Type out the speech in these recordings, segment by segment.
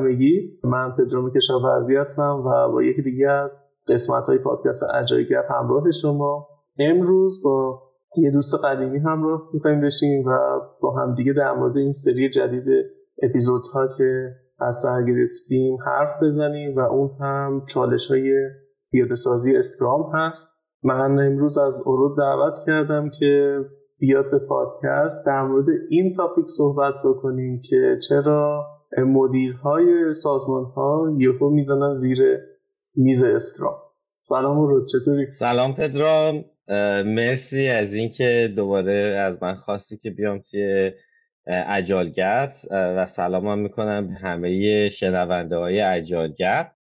همگی. من پدرام کشاورزی هستم و با یکی دیگه از قسمت های پادکست اجای گپ همراه شما. امروز با یه دوست قدیمی همراه می‌کنیم بشیم و با هم دیگه در مورد این سری جدید اپیزودها که از سر گرفتیم حرف بزنیم و اون هم چالش های اسکرام هست. من امروز از اورود دعوت کردم که بیاد به پادکست در مورد این تاپیک صحبت بکنیم که چرا مدیرهای سازمان ها یهو می‌زنن زیر میز اسکرام سلام و چطوری؟ سلام پدرام. مرسی از اینکه دوباره از من خواستی که بیام توی اجالگرد. و سلام هم می‌کنم به همه شنونده های اجالگرد.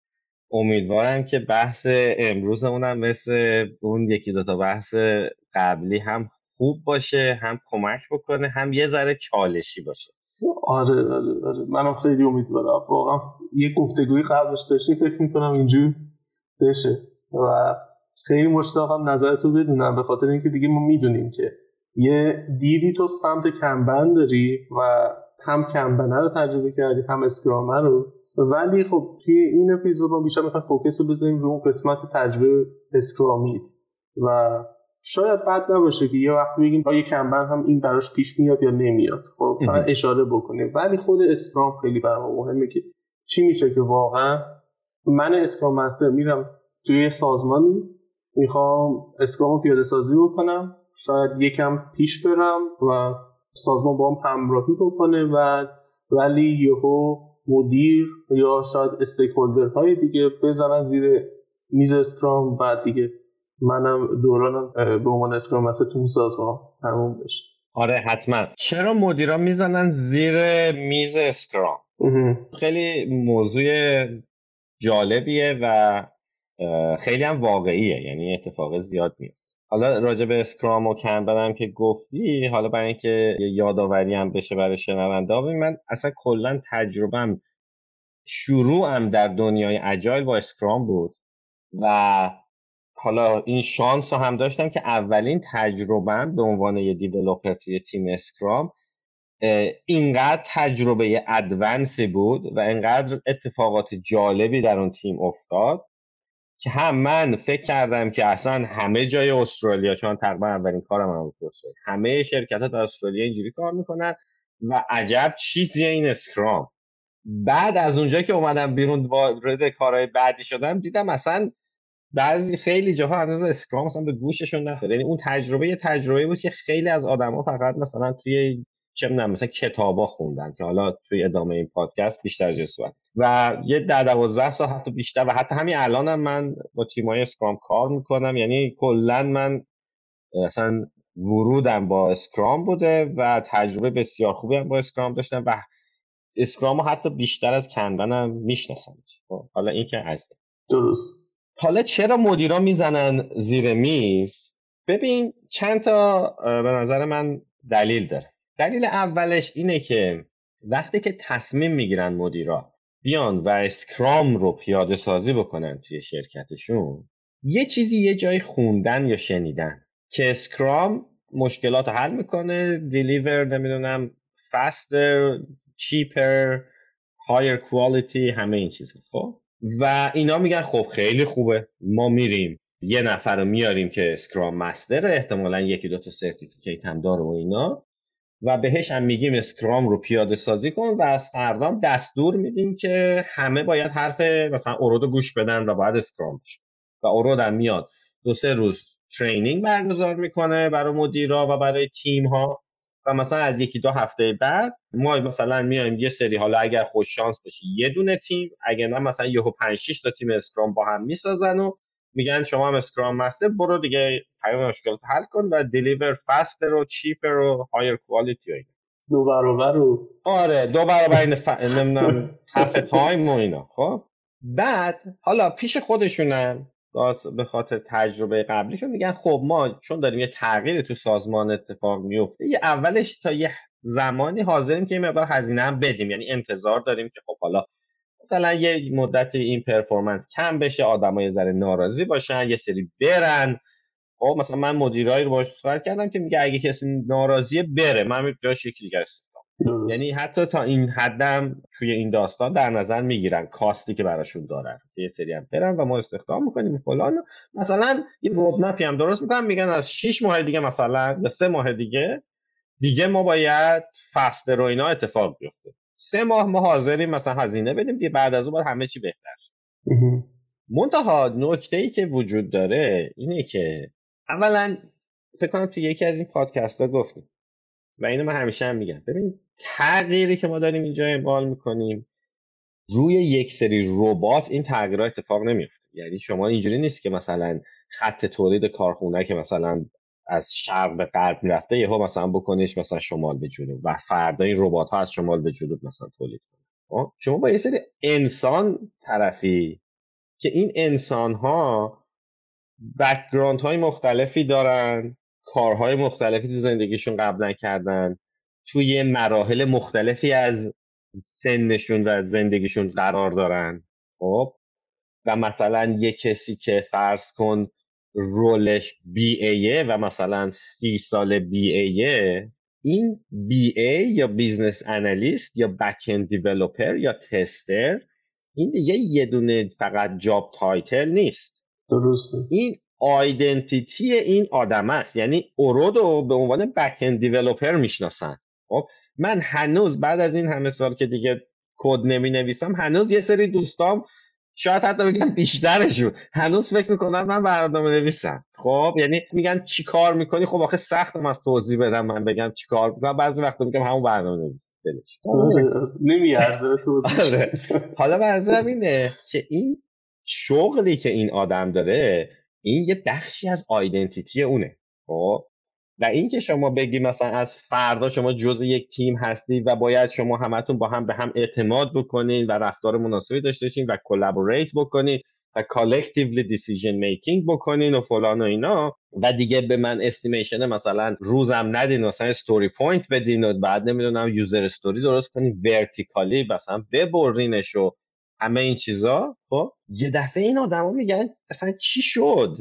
امیدوارم که بحث امروزمونم مثل اون یکی دوتا بحث قبلی هم خوب باشه هم کمک بکنه هم یه ذره چالشی باشه. آره آره آره. منم خیلی امیدوارم. واقعا یه گفتگوی قبلش داشتیم فکر می‌کنم اینجور بشه. و خیلی مشتاقم نظرتو بدونم به خاطر اینکه دیگه ما می‌دونیم که یه دیدی تو سمت کمبند داری و هم کمبنه رو تجربه کردی هم اسکرامه رو. ولی خب توی این اپیزود ما بیشتر می‌خوایم فوکس رو بزنیم رو اون قسمت تجربه اسکرامید و شاید بد نباشه که یه وقت بگیم آیا کمبن هم این براش پیش میاد یا نمیاد. خب اشاره بکنیم. ولی خود اسکرام خیلی برام مهمه که چی میشه که واقعا من اسکرام مستر میرم توی سازمانی می‌خوام اسکرام رو پیاده سازی بکنم شاید یکم پیش برم و سازمان با هم همراهی بکنه و ولی یهو مدیر یا شاید استیکولدر های دیگه بزنن زیر میز اسکرام بعد دیگه منم دورانم به عنوان اسکرام مستر تو سازمان تموم بشه. آره حتما. چرا مدیرا می‌زنن زیر میز اسکرام؟ خیلی موضوع جالبیه و خیلی هم واقعیه یعنی اتفاق زیاد میفته حالا راجع به اسکرام و کنبن که گفتی حالا برای اینکه یادآوری هم بشه برای شنونده من اصلا کلا تجربم شروعم در دنیای اجایل با اسکرام بود و حالا این شانس رو هم داشتم که اولین تجربهم به عنوان یه دیولوپر توی تیم اسکرام اینقدر تجربه ادوانسی بود و اینقدر اتفاقات جالبی در اون تیم افتاد که هم من فکر کردم که اصلا همه جای استرالیا چون تقریبا اولین کارم هم بود همه شرکت ها در استرالیا اینجوری کار می‌کنن و عجب چیزی این اسکرام. بعد از اونجا که اومدم بیرون وارد کارهای بعدی شدم دیدم اصلا بعضی خیلی جاها هنوز اسکرام مثلا به گوششون نخورد یعنی اون تجربه یه تجربه بود که خیلی از آدما فقط مثلا توی چه می‌دونم مثلا کتابا خوندن که حالا توی ادامه این پادکست بیشتر صحبت. و یه در دوازده سال حتی بیشتر و حتی همین الانم من با تیمای اسکرام کار می‌کنم. یعنی کلا من اصلا ورودم با اسکرام بوده و تجربه بسیار خوبی هم با اسکرام داشتم و اسکرام حتی بیشتر از کنبنم می‌شناسم خب، حالا این. که درست. حالا چرا مدیرا می‌زنن زیر میز؟ ببین چند تا به نظر من دلیل داره. دلیل اولش اینه که وقتی که تصمیم می‌گیرن مدیرا بیان و اسکرام رو پیاده سازی بکنن توی شرکتشون یه چیزی یه جای خوندن یا شنیدن که اسکرام مشکلات حل می‌کنه deliver نمی‌دونم faster cheaper higher quality همه این چیزا. خب؟ و اینا میگن خب خیلی خوبه. ما میریم. یه نفر رو میاریم که اسکرام مستر احتمالا یکی دو تا certificate هم داره و اینا. و بهش هم میگیم اسکرام رو پیاده سازی کن و از فردا دستور میدیم که همه باید حرف مثلا اورد گوش بدن و باید اسکرام بشه. و اورد هم میاد. دو سه روز training برگزار می‌کنه برای مدیرا و برای تیم ها و مثلا از یکی دو هفته بعد ما مثلا میایم یه سری حالا اگر خوش شانس باشی یه دونه تیم اگر نه مثلا یهو 5 6 تا تیم اسکرام با هم می‌سازن و میگن شما هم اسکرام مستر برو دیگه پیام مشکلات حل کن و deliver faster و cheaper و higher quality و دو برابر و آره دو برابر این ف... نمی‌دونم half time و اینا. خب؟ بعد حالا پیش خودشونن. به خاطر تجربه قبلیشون میگن خب ما چون داریم یه تغییری تو سازمان اتفاق میفته یه اولش تا یه زمانی حاضریم که این مقدار هزینه هم بدیم. یعنی انتظار داریم که خب حالا مثلا یه مدت این پرفورمنس کم بشه آدمای ذره ناراضی باشن یه سری برن. خب مثلا من مدیرایی رو باهاش صحبت کردم که میگه اگه کسی ناراضیه بره. من جاش یکی دیگه استخدام یعنی حتی تا این حدم توی این داستان در نظر می‌گیرن کاستی که براشون دارن که یه سری هم برن و ما استخدام می‌کنیم فلان. مثلا یه رودمپی هم درست می‌کنن میگن از 6 ماه دیگه مثلا یا سه ماه دیگه دیگه ما باید فست رو اینا اتفاق بیفته. سه ماه ما حاضریم مثلا هزینه بدیم دیگه بعد از اون باید همه چی بهتر شه. منتها نکته ای که وجود داره اینه که اولا فکر کنم تو یکی از این پادکست ها گفتیم. و اینو من همیشه هم میگم. ببین تغییری که ما داریم اینجا اعمال می‌کنیم روی یک سری ربات این تغییرات اتفاق نمیفته یعنی شما اینجوری نیست که مثلا خط تولید کارخونه که مثلا از شرق به غرب می‌رفته یهو مثلا بکنیش مثلا شمال به جنوب و فردا این ربات ها از شمال به جنوب مثلا تولید کنه. خب؟ شما با یه سری انسان طرفی که این انسان ها background های مختلفی دارن کارهای مختلفی تو زندگیشون قبلا کردن توی مراحل مختلفی از سنشون و زندگیشون قرار دارن. خب؟ و مثلا یه کسی که فرض کن role ش BA ه و مثلا سی سال BA ه این BA یا business analyst یا back-end developer یا tester این دیگه یه دونه فقط job title نیست. درسته. این identity این آدم است. یعنی اون رو به عنوان back-end developer می‌شناسن. خب من هنوز بعد از این همه سال که دیگه کد نمی نویسم هنوز یه سری دوستام شاید حتی بگم بیشترشون هنوز فکر می‌کنن من برنامه نویسم. خب یعنی میگن چی کار می‌کنی؟ خب آخه سختم از توضیح بدم من بگم چی کار می‌کنم. بعضی وقتا میگم همون برنامه نویس آره، نمیارزه توضیح. آره. حالا منظورم اینه که این شغلی که این آدم داره این یه بخشی از identity اونه. خب؟ و اینکه شما بگی مثلا از فردا شما جزء یک تیم هستی و باید شما همتون با هم به هم اعتماد بکنین و رفتار مناسبی داشته باشین و collaborate بکنین و collectively decision making بکنین و فلان و اینا و دیگه به من estimation مثلا روزم ندین مثلا story point بدین و بعد نمی‌دونم user story درست کنین vertically مثلا ببرینش و همه این چیزا خب یه دفعه این آدما میگن اصلا چی شد؟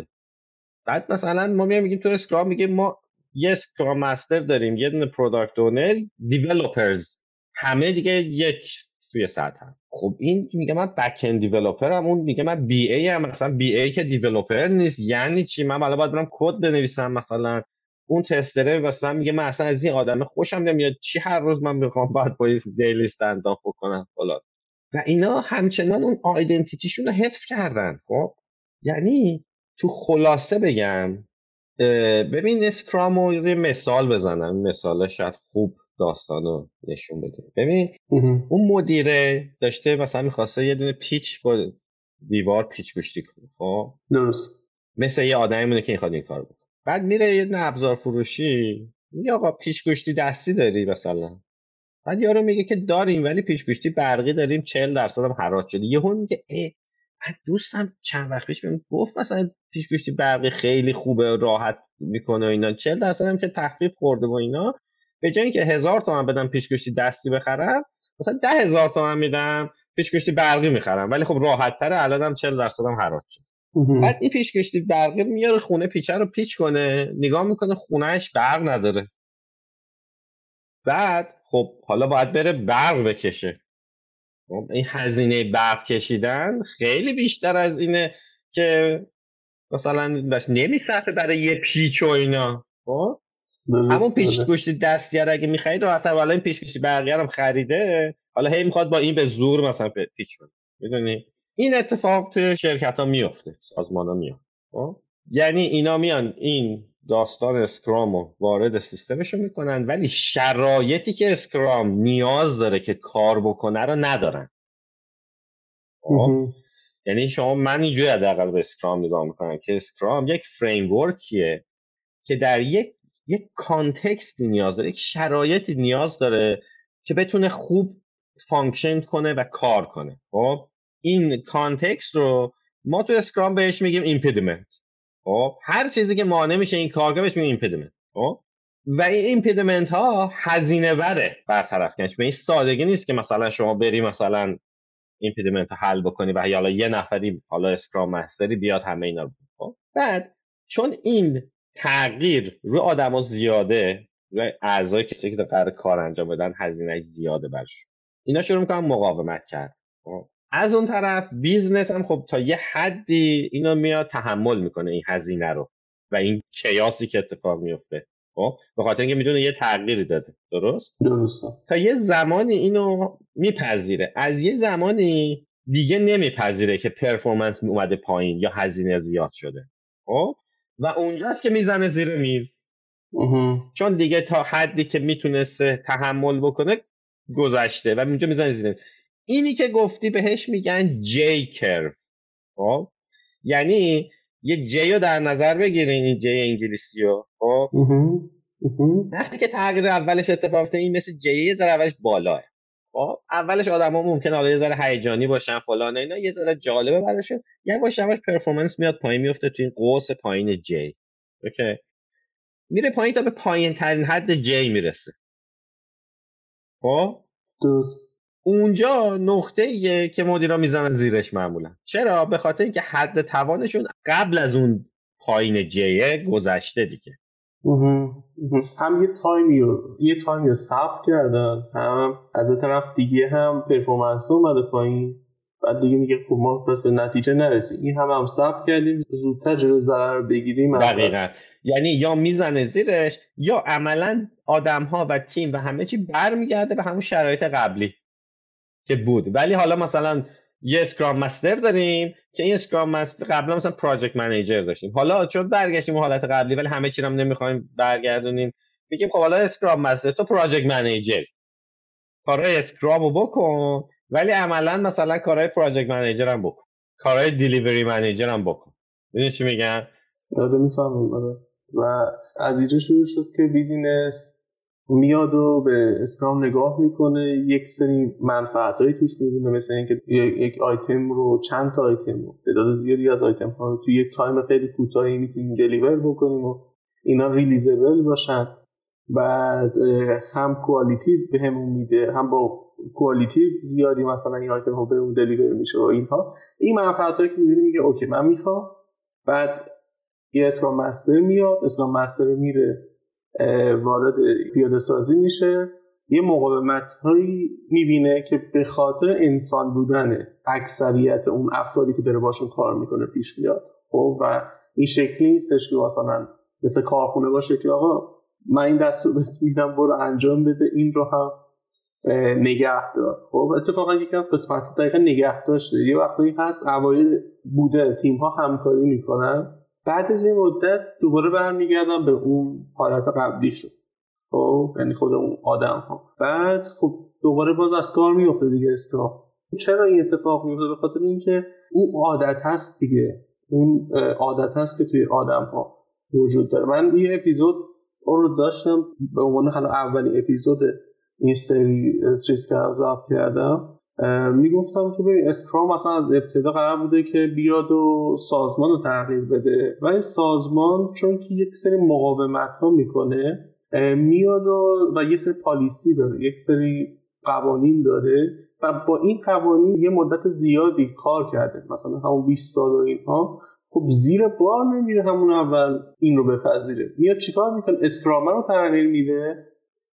بعد مثلا ما میگیم تو اسکرام میگیم ما یه Scrum Master داریم یه دونه product owner developers همه دیگه یک توی سطح هم. خب این میگه من back-end developer م اون میگه من BA هم مثلا BA که developer نیست یعنی چی؟ من حالا باید برم کد بنویسم مثلا. اون tester ه مثلا میگه من اصلا از این آدم خوشم نمیاد. چی هر روز من می‌خوام باید با دیلی استنداپ بکنم؟ فلان. و اینا همچنان اون آیدنتیتیشون رو حفظ کردن. خب؟ یعنی تو خلاصه بگم ببین اسکرام رو یه مثال بزنم. مثال شاید خوب داستان رو نشون بده. ببین اون مدیره داشته مثلا می‌خواسته یه دونه پیچ با دیوار پیچ گشتی کنه. خب؟ درست. مثل یه آدمی مونه که می‌خواد این کار بکنه. بعد میره یه ابزار فروشی میگه آقا پیچ گشتی دستی داری مثلا. بعد یارو میگه که داریم ولی پیچ گشتی برقی داریم 40 درصد هم حراج شده. یهو میگه من دوستم چند وقت پیش بهم گفت مثلا پیشگوشتی برقی خیلی خوبه راحت می‌کنه و اینا. 40 درصد هم که تخفیف خورده و اینا. به جای اینکه هزار تومن بدم پیشگوشتی دستی بخرم مثلا ده هزار تومن میدم پیشگوشتی برقی می‌خرم. ولی خب راحت تره الانم 40 درصد هم حراج شد بعد این پیشگوشتی برقی میاره خونه پیچه رو پیچ کنه نگاه می‌کنه خونهش برق نداره. بعد خب حالا باید بره برق بکشه. خب این هزینه برق کشیدن خیلی بیشتر از اینه که مثلا بس نمیصرفه برای یه پیچ و اینا. خب؟ همون پیچ گوشتی دستیار اگه می‌خرید راحت حالا این پیچ گوشتی برقی هم خریده. حالا هی می‌خواد با این به زور مثلا پیچ کنه. می‌دونی؟ این اتفاق توی شرکت ها میفته سازمان ها میفته خب؟ یعنی اینا میان این داستان اسکرام رو وارد سیستمشون می‌کنن ولی شرایطی که اسکرام نیاز داره که کار بکنه رو ندارن. خب؟ یعنی شما من اینجوری حداقل به اسکرام نگاه می‌کنم که اسکرام یک framework یه که در یک یک context ی نیاز داره یک شرایطی نیاز داره که بتونه خوب function کنه و کار کنه. خب؟ این context رو ما تو اسکرام بهش میگیم impediment خب هر چیزی که مانع میشه این کار کنه بهش میگیم impediment خب؟ و این impediment ها هزینه بره برطرف کنش به این سادگی نیست که مثلا شما بری مثلا impediment رو حل بکنی و حالا یه نفری حالا Scrum Masterی بیاد همه اینا رو خب؟ بعد چون این تغییر روی آدما زیاده اعضای کسی که قراره کار انجام بدن هزینه زیاده برش اینا شروع می‌کنن مقاومت کردن خب. از اون طرف business هم خب تا یه حدی اینو میاد تحمل می‌کنه این هزینه رو و این کیاسی که اتفاق میفته خب؟ به خاطر اینکه می‌دونه یه تغییری داده درست؟ درست. تا یه زمانی اینو میپذیره. از یه زمانی دیگه نمیپذیره که performance اومده پایین یا هزینه زیاد شده خب؟ و اونجاست که می‌زنه زیر میز. چون دیگه تا حدی که می‌تونسته تحمل بکنه گذشته و اینجا می‌زنه زیر اینی که گفتی بهش میگن جی کرو خب؟ یعنی یه جی رو در نظر بگیرین این جی انگلیسی رو. خب؟ وقتی که تغییر اولش اتفاق این مثل جی یه ذره اولش بالاه. خب؟ اولش آدما ممکن حالا یه ذره هیجانی باشن فلان اینا یه ذره جالبه براشون یواش یواش پرفورمنس میاد پایین میفته تو این قوس پایین جی اوکی؟ میره پایین تا به پایین ترین حد J می‌رسه. خب؟ درست اونجا نقطه ایه که مدیرا می‌زنن زیرش معمولا. چرا؟ به خاطر اینکه حد توانشون قبل از اون پایین Jیه گذشته دیگه. هم یه تایمی رو یه تایمی رو ثبت کردن هم از طرف دیگه هم performance اومده پایین. بعد دیگه میگه خب ما به نتیجه نرسیم. این هم هم ثبت کردیم. زودتر جلو ضرر بگیریم. دقیقا. یعنی یا می‌زنه زیرش یا عملا آدم ها و تیم و همه چی برمیگرده به همون شرایط قبلی. که بود. ولی حالا مثلا یه Scrum Master داریم که این Scrum Master قبلا مثلا project manager داشتیم. حالا چون برگشتیم حالت قبلی ولی همه چی نمی‌خوایم برگردونیم میگیم خب حالا Scrum Master تو project manager کارهای Scrumو بکن ولی عملا مثلا کارهای project manager هم بکن. کارهای delivery manager هم بکن. می‌دونی چی میگم آره می‌فهمم آره. و از اینجا شروع شد که business میاد و به Scrum نگاه می‌کنه. یک سری منفعت هایی توش می‌بینه مثل اینکه یک آیتم رو چند تا آیتم رو تعداد زیادی از آیتم ها رو توی یک تایم خیلی کوتاهی می‌تونیم deliver بکنیم و اینا releasable باشن. بعد هم quality به همون میده هم با quality زیادی مثلا این آیتم ها به اون deliver میشه و اینها. این منفعت هایی که می‌بینه میگه okay من می‌خوام. بعد یه Scrum Master میاد Scrum Master میره وارد پیاده سازی میشه. یه مقاومت هایی می‌بینه که به خاطر انسان بودن اکثریت اون افرادی که داره باشون کار می‌کنه پیش بیاد خب و این شکلی نیستش که مثلا مثل کارخونه باشه که آقا من این دستور بهت میدم برو انجام بده این رو هم نگه دار. خب اتفاقا یکی از قسمت دقیقا نگه داشته. یه وقتی هست اوایل بوده تیم ها همکاری می‌کنن. بعد از این مدت دوباره برمیگردم به اون حالت قبلی شد. خب یعنی خود اون آدم ها بعد خب دوباره باز از کار میفته دیگه اسکرام چرا این اتفاق میفته به خاطر اینکه اون عادت هست دیگه. اون عادت هست که توی آدم ها وجود داره. من یه اپیزود اون رو داشتم به عنوان حالا اولین اپیزود این سری ریسک کردم. می‌گفتم که ببین اسکرام مثلا از ابتدا قرار بوده که بیاد و سازمان رو تغییر بده. و این سازمان چون که یک سری مقاومت ها می‌کنه میاد و, و یه سری پالیسی داره یک سری قوانین داره و با این قوانین یه مدت زیادی کار کرده. مثلا همون 20 سال و اینها. خب زیر بار نمیره همون اول این رو بپذیره. میاد چیکار می‌کنه؟ Scrum رو تغییر میده.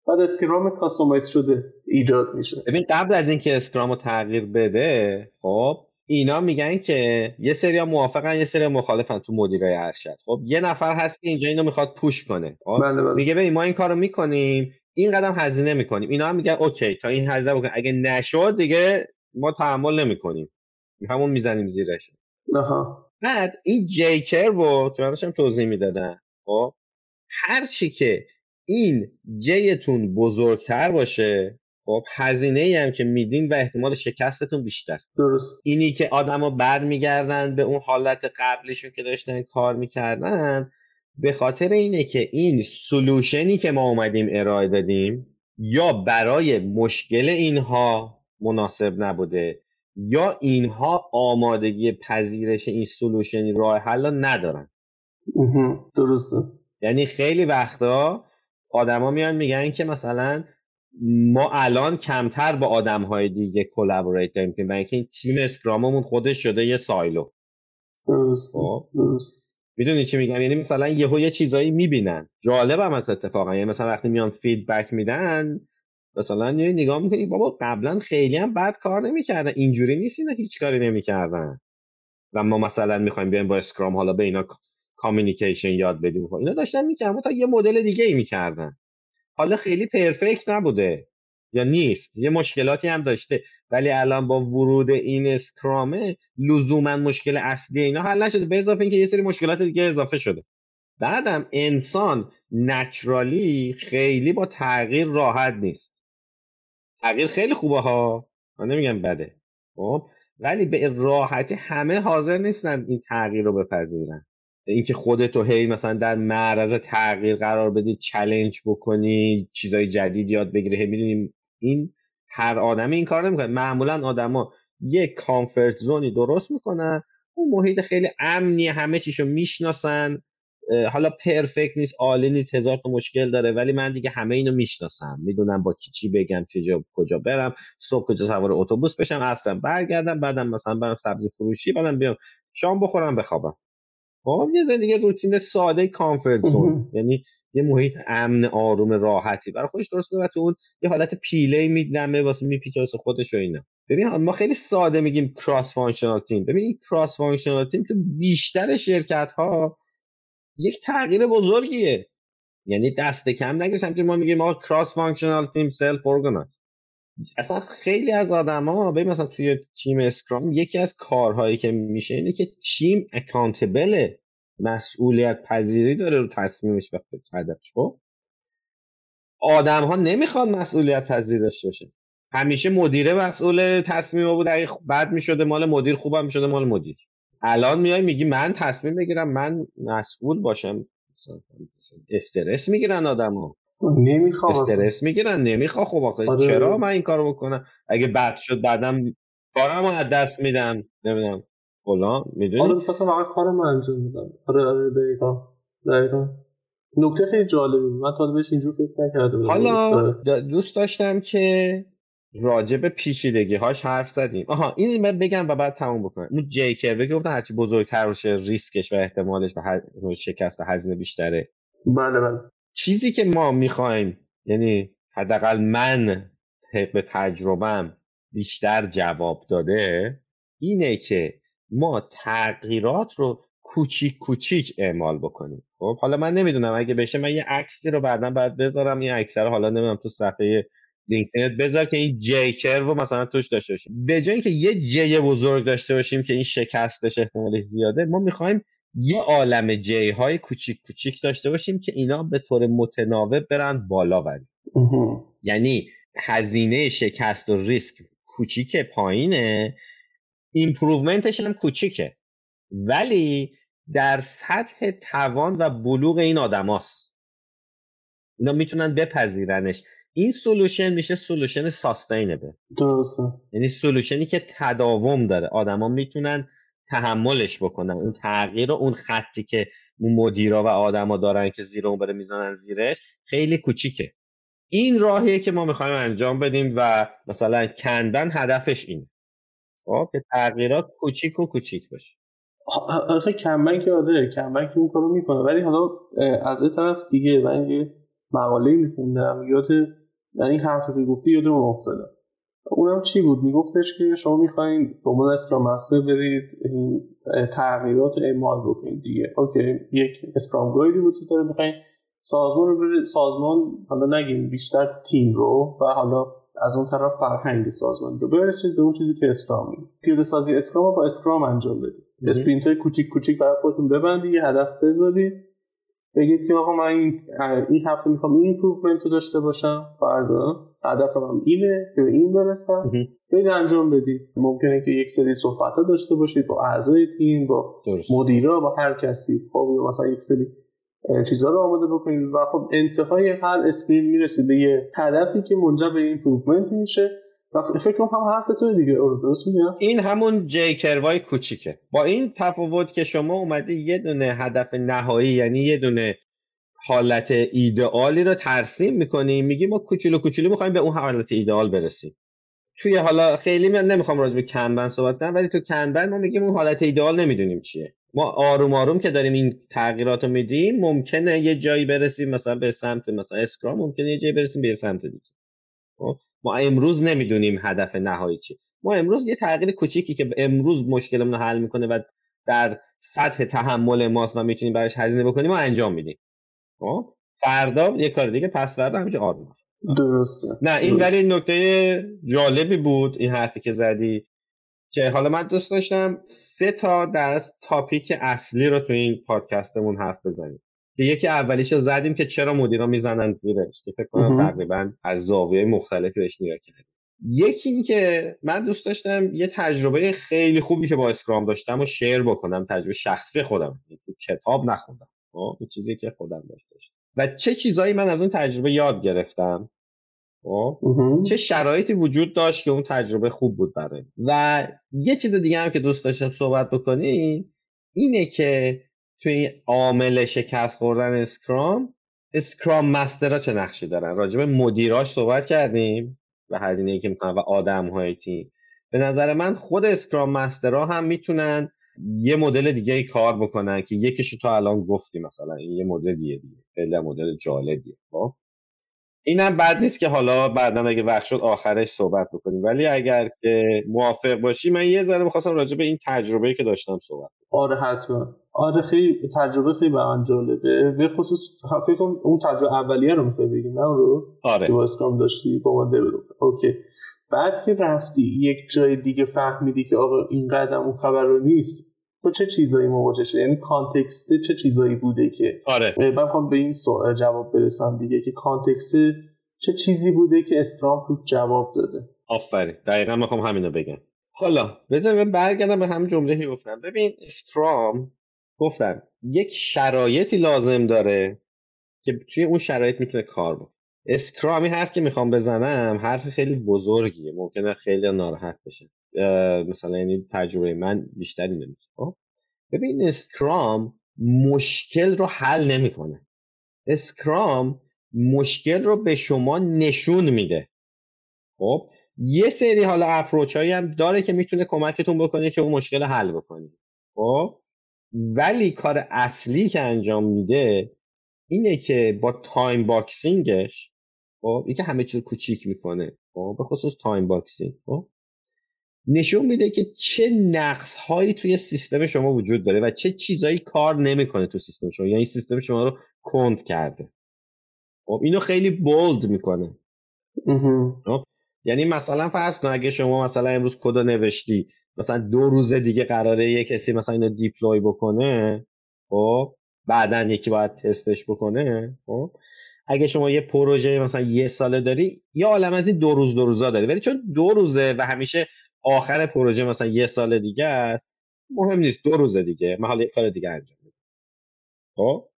بعد Scrum customize شده ایجاد میشه. ببین قبل از اینکه Scrum رو تغییر بده خب اینا میگن که یه سری موافقن یه سری مخالفن تو مدیرای ارشد. خب یه نفر هست که اینجا اینو می‌خواد push کنه. خب؟ بله بله. میگه ببین ما این کارو می‌کنیم این قدم هزینه می‌کنیم. اینا هم میگن okay تا این هزینه بکن اگه نشد دیگه ما تحمل نمی‌کنیم. همون می‌زنیم زیرش. آها. بعد این جیکر رو تو توضیح می‌دادن. خب هر چی که این جیتون بزرگتر باشه خب هزینه ای هم که میدین و احتمال شکستتون بیشتر. درست. اینی که آدما برمیگردن به اون حالت قبلشون که داشتن کار می‌کردن به خاطر اینه که این سلوشنی که ما اومدیم ارائه دادیم یا برای مشکل اینها مناسب نبوده یا اینها آمادگی پذیرش این solutionی راه حل ندارن. درسته. یعنی خیلی وقتا آدما میان میگن که مثلا ما الان کمتر با آدم های دیگه collaborate داریم که اینکه این تیم Scrumمون خودش شده یه silo. درست خب؟ درست. می‌دونی چی میگم؟ یعنی مثلا یهو یه چیزایی می‌بینن. جالب هم از اتفاقا. یعنی مثلا وقتی میان feedback میدن مثلا یه نگاه می‌کنی بابا قبلا خیلی هم بد کار نمی‌کردن. اینجوری نیست اینا هیچ کاری نمی‌کردن. و ما مثلا می‌خوایم بیایم با اسکرام حالا به اینا کامیونیکیشن یاد بدیم اینا داشتن می‌کردن. تا یه مدل دیگه ای می‌کردن. حالا خیلی پرفکت نبوده. یا نیست. یه مشکلاتی هم داشته. ولی الان با ورود این اسکرامه لزوما مشکل اصلی اینا حل نشده. به اضافه اینکه یه سری مشکلات دیگه اضافه شده. بعدم انسان نچرالی خیلی با تغییر راحت نیست. تغییر خیلی خوبه ها. من نمیگم بده. خب؟ ولی به راحتی همه حاضر نیستن این تغییر رو بپذیرن. اینکه خودتو هی مثلا در معرض تغییر قرار بدی چلنج بکنی چیزای جدید یاد بگیری هی می‌دونیم این هر آدمی این کار نمی‌کنه. معمولا آدما یک کامفورت زونی درست می‌کنن اون محیط خیلی امنی همه چیشو می‌شناسن. حالا پرفکت نیست عالی نیست هزار تا مشکل داره ولی من دیگه همه اینو می‌شناسم. می‌دونم با کی چی بگم چجا کجا برم صبح کجا سوار اتوبوس بشم اصلا برگردم بعدم مثلا برم سبزی فروشی بعدم بیام. شام بخورم بخوابم. خب یه زندگی روتین ساده comfort zone یعنی یه محیط امن آروم راحتی. برای خودش درست و تو اون یه حالت پیله میتنه واسه میپیچه واسه خودش و اینا. ببین ما خیلی ساده میگیم cross-functional team ببین این cross-functional team تو بیشتر شرکت ها یک تغییر بزرگیه. یعنی دست کم نگیرش. همچنین ما میگیم ما cross-functional team self-organize اصلا خیلی از آدما ببین مثلا توی تیم Scrum یکی از کارهایی که میشه اینه که تیم اکانتبله مسئولیت پذیری داره رو تصمیمش و هدفش. خب؟ آدم ها نمی‌خواد مسئولیت پذیر داشته باشه همیشه مدیره مسئول تصمیم بود. اگه بد می‌شده مال مدیر خوبم می‌شده مال مدیر. الان میای میگی من تصمیم بگیرم من مسئول باشم. استرس می‌گیرن آدما نمی‌خوام استرس می‌گیرن نمیخوا خب آخه آره. چرا من این کارو بکنم؟ اگه بد شد بعدم کارم از دست میدم نمی‌دونم. فلان. می‌دونی؟ آره می‌خواستم فقط کارم انجام میدم آره آره دقیقا. دقیقا. نکته خیلی جالبی من تا بهش اینجور فکر نکرده بودم حالا آره. دوست داشتم که راجع به پیچیدگی هاش حرف زدیم. آها این من بگم و بعد تموم بکنم. اون جی که گفتن هرچی بزرگتر باشه ریسکش و احتمالش به شکست و هزینه بیشتره. بله بله. چیزی که ما می‌خوایم یعنی حداقل من به تجربم بیشتر جواب داده اینه که ما تغییرات رو کوچیک کوچیک اعمال بکنیم. خب حالا من نمی‌دونم اگه بشه من یه عکسی رو بعدا باید بذارم یه عکس رو حالا نمی‌دونم تو صفحه لینکدین بذار که این جی کرو مثلا توش داشته باشیم. به جای اینکه یه جی بزرگ داشته باشیم که این شکستش احتمالش زیاده ما می‌خوایم یه عالم جی های کوچیک کوچیک داشته باشیم که اینا به طور متناوب برند بالا ولی یعنی هزینه شکست و ریسک کوچیک پایینه improvementش هم کوچیکه. ولی در سطح توان و بلوغ این آدماست. اینا می‌تونن بپذیرنش. این solution میشه solution sustainable. درسته. یعنی solutionی که تداوم داره. آدما می‌تونن تحملش بکنن. اون تغییر و اون خطی که اون مدیرا و آدما دارن که زیر اون بره می‌زنن زیرش خیلی کوچیکه. این راهیه که ما می‌خوایم انجام بدیم و مثلا Kanban هدفش این خب که تغییرات کوچیک و کوچیک باشه آخه Kanban که آره Kanban که اون کارو می‌کنه. ولی حالا از این طرف دیگه من یه مقاله میخوندم. یاد یعنی حرفی که گفتی یادم افتادم اونم چی بود؟ میگفتش که شما می‌خواین به عنوان Scrum Master برید این تغییرات اعمال بکنید دیگه. okay یک Scrum Guideی وجود داره می‌خواین سازمان رو برید سازمان حالا نگیم بیشتر تیم رو و حالا از اون طرف فرهنگ سازمان رو برسید به اون چیزی که Scrum پیاده سازی Scrum رو با Scrum انجام بدید. sprint های کوچیک کوچیک برای خودتون ببندید یه هدف بذارید. بگید که آقا من این, این هفته می‌خوام این improvement رو داشته باشم. فرضا هدفم هم اینه که به این برسم. برید انجام بدید ممکنه که یک سری صحبت ها داشته باشید با اعضای تیم با مدیرا با هر کسی. خب مثلا یک سری چیزها رو آماده بکنید و خب انتهای هر sprint می‌رسید به یه هدفی که منجر به improvement میشه. و فکر کنم هم حرف تو دیگه. درست میگم این همون J-curve های کوچیکه. با این تفاوت که شما اومده یه دونه هدف نهایی یعنی یه دونه حالت ایدئالی رو ترسیم می‌کنیم میگیم ما کوچولو کوچولو می‌خوایم به اون حالت ایدئال برسیم. توی حالا خیلی من نمی‌خوام راجع به Kanban صحبت کنم ولی تو Kanban ما میگیم اون حالت ایدئال نمی‌دونیم چیه. ما آروم آروم که داریم این تغییرات رو میدیم ممکنه یه جایی برسیم مثلا به سمت مثلا Scrum ممکنه یه جایی برسیم به سمت دیگه. خب؟ ما امروز نمی‌دونیم هدف نهایی چی ما امروز یه تغییر کوچیکی که امروز مشکلمون رو حل می‌کنه و در سطح تحمل ماست و می‌تونیم براش هزینه بکنیم ما انجام میدیم. خب؟ فردا یه کار دیگه پس فردا همینجا آروم درسته. نه این ولی نکته جالبی بود این حرفی که زدی که حالا من دوست داشتم سه تا در تاپیک اصلی رو تو این پادکستمون حرف بزنیم. که یکی اولیش رو زدیم که چرا مدیرا می‌زنن زیرش که فکر کنم تقریبا از زاویه مختلفی بهش نگاه کردیم. یکی این که من دوست داشتم یه تجربه خیلی خوبی که با اسکرام داشتم و شیر بکنم تجربه شخصی خودم تو کتاب نخوندم. خب؟ این چیزی که خودم داشتم و چه چیزایی من از اون تجربه یاد گرفتم خب؟ چه شرایطی وجود داشت که اون تجربه خوب بود برای و یه چیز دیگه هم که دوست داشتم صحبت بکنیم اینه که توی عامل شکست خوردن اسکرام اسکرام مسترها چه نقشی دارن راجب مدیراش صحبت کردیم و هزینه که می‌کنن و آدم های تیم به نظر من خود اسکرام مسترها هم می‌تونن یه مدل دیگه کار بکنن که یکیشو تا الان گفتی مثلا این یه مدل دیگه. دیگه خیلی مدل جالبیه خب؟ اینم بد نیست که حالا بعدا اگه وقت شد آخرش صحبت بکنیم. ولی اگر که موافق باشی من یه ذره می‌خواستم راجع به این تجربه که داشتم صحبت کنم. آره حتما. آره خیلی تجربه خیلی به من جالبه. به خصوص فکر کنم اون تجربه اولیه رو می‌خوای بگی نه رو؟ آره. که داشتی با من اوکی. بعد که رفتی یک جای دیگه فهمیدی که آقا اینقدرم اون خبرا نیست با چه چیزایی مواجه شده یعنی context چه چیزایی بوده که؟ آره. من می‌خوام به این سوال جواب برسم دیگه که context چه چیزی بوده که Scrum توش جواب داده. آفرین. دقیقا می‌خوام همینو بگم. حالا بذار برگردم به همین جمله که گفتم. ببین Scrum گفتم یک شرایطی لازم داره که توی اون شرایط می‌تونه کار بکنه. اسکرامی حرف که می‌خوام بزنم حرف خیلی بزرگیه ممکنه خیلی ناراحت بشه مثلا یعنی تجربه من نمیشه خب؟ ببین اسکرام مشکل رو حل نمی‌کنه. اسکرام مشکل رو به شما نشون میده. خب؟ یه سری حالا اپروچ هایی هم داره که می‌تونه کمکتون بکنه که اون مشکل حل بکنید خب؟ ولی کار اصلی که انجام میده اینه که با time boxing ش خب اینکه همه چیز کوچیک می‌کنه. خب به خصوص time boxing. خب نشون میده که چه نقص هایی توی سیستم شما وجود داره و چه چیزهایی کار نمی‌کنه تو سیستم شما یعنی سیستم شما رو کند کرده. خب اینو خیلی bold می‌کنه. خب یعنی مثلا فرض کن اگه شما مثلا امروز کد نوشتی مثلا دو روز دیگه قراره یه کسی مثلا اینو دیپلوی بکنه خب بعدا یکی باید تستش بکنه خب اگه شما یه پروژه مثلا یه ساله داری یه عالم از این دو روز دو روزا داری. ولی چون دو روزه و همیشه آخر پروژه مثلا یه سال دیگه است مهم نیست دو روز دیگه. من حالا یه کار دیگه انجام میدم خب؟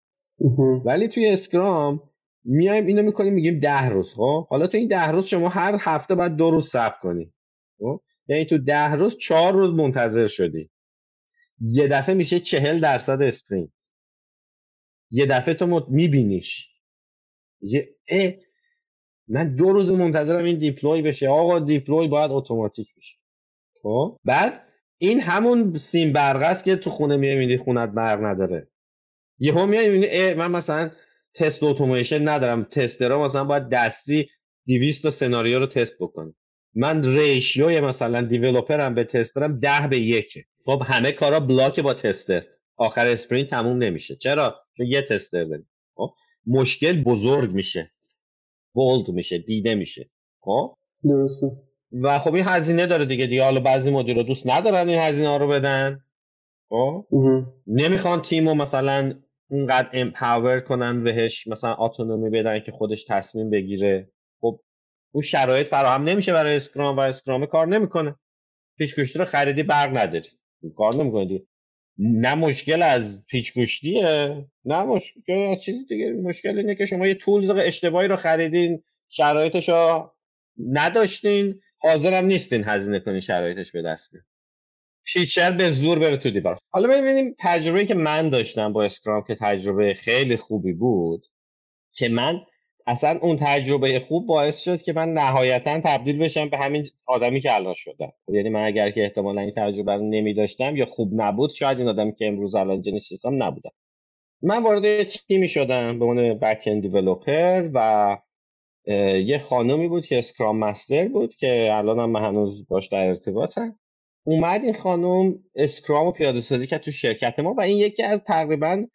ولی توی اسکرام میایم اینو می‌کنیم میگیم ده روز. خب؟ حالا تو این ده روز شما هر هفته باید دو روز صبر کنی. خب؟ یعنی تو ده روز چهار روز منتظر شدی. یه دفعه میشه چهل درصد sprint. یه دفعه تو میبینیش. یه اه من دو روز منتظرم این deploy بشه. آقا deploy باید اتوماتیک بشه. خب؟ بعد این همون سیم برق است که تو خونه میای می‌بینی خونت برق نداره. یهو میای می‌بینی من مثلا تست اتوماسیون ندارم. tester ها مثلا باید دستی 200 تا سناریو رو تست بکنه من ratio ی مثلا developer م به tester م ده به یکه. خب همه کارا block با tester. آخر sprint تموم نمیشه. چرا؟ چون یه tester داریم. خب؟ مشکل بزرگ میشه. bold میشه دیده میشه. خب؟ درسته. و خب این هزینه داره دیگه دیگه. حالا بعضی مدیرا دوست ندارن این هزینه ها رو بدن. خب؟ نمی‌خوان تیم رو مثلا اونقدر empower کنن بهش مثلا autonomy بدن که خودش تصمیم بگیره. خب اون شرایط فراهم نمیشه برای Scrum و Scrum کار نمی‌کنه. پیچگوشتی رو خریدی برق نداری. کار نمی‌کنه دیگه. نه مشکل از پیچگوشتیه نه مشکل از چیزی دیگه مشکل اینه که شما یه tools اشتباهی رو خریدین شرایطش رو نداشتین حاضرم نیستین هزینه کنین شرایطش به دست بیاد. پیچه به زور بره تو دیوار. حالا ببینیم تجربه که من داشتم با Scrum که تجربه خیلی خوبی بود که من اصلا اون تجربه خوب باعث شد که من نهایتا تبدیل بشم به همین آدمی که الان شدم. یعنی من اگر که احتمالا این تجربه رو نمی داشتم یا خوب نبود شاید این آدمی که امروز الان جنس نبودم. من وارد تیمی شدم به عنوان بک اند دیولپر و یه خانومی بود که اسکرام مستر بود که الان هم هنوز باش در ارتباطم اومد این خانم اسکرام و پیاده سازی کرد تو شرکت ما و این یکی از تقریبا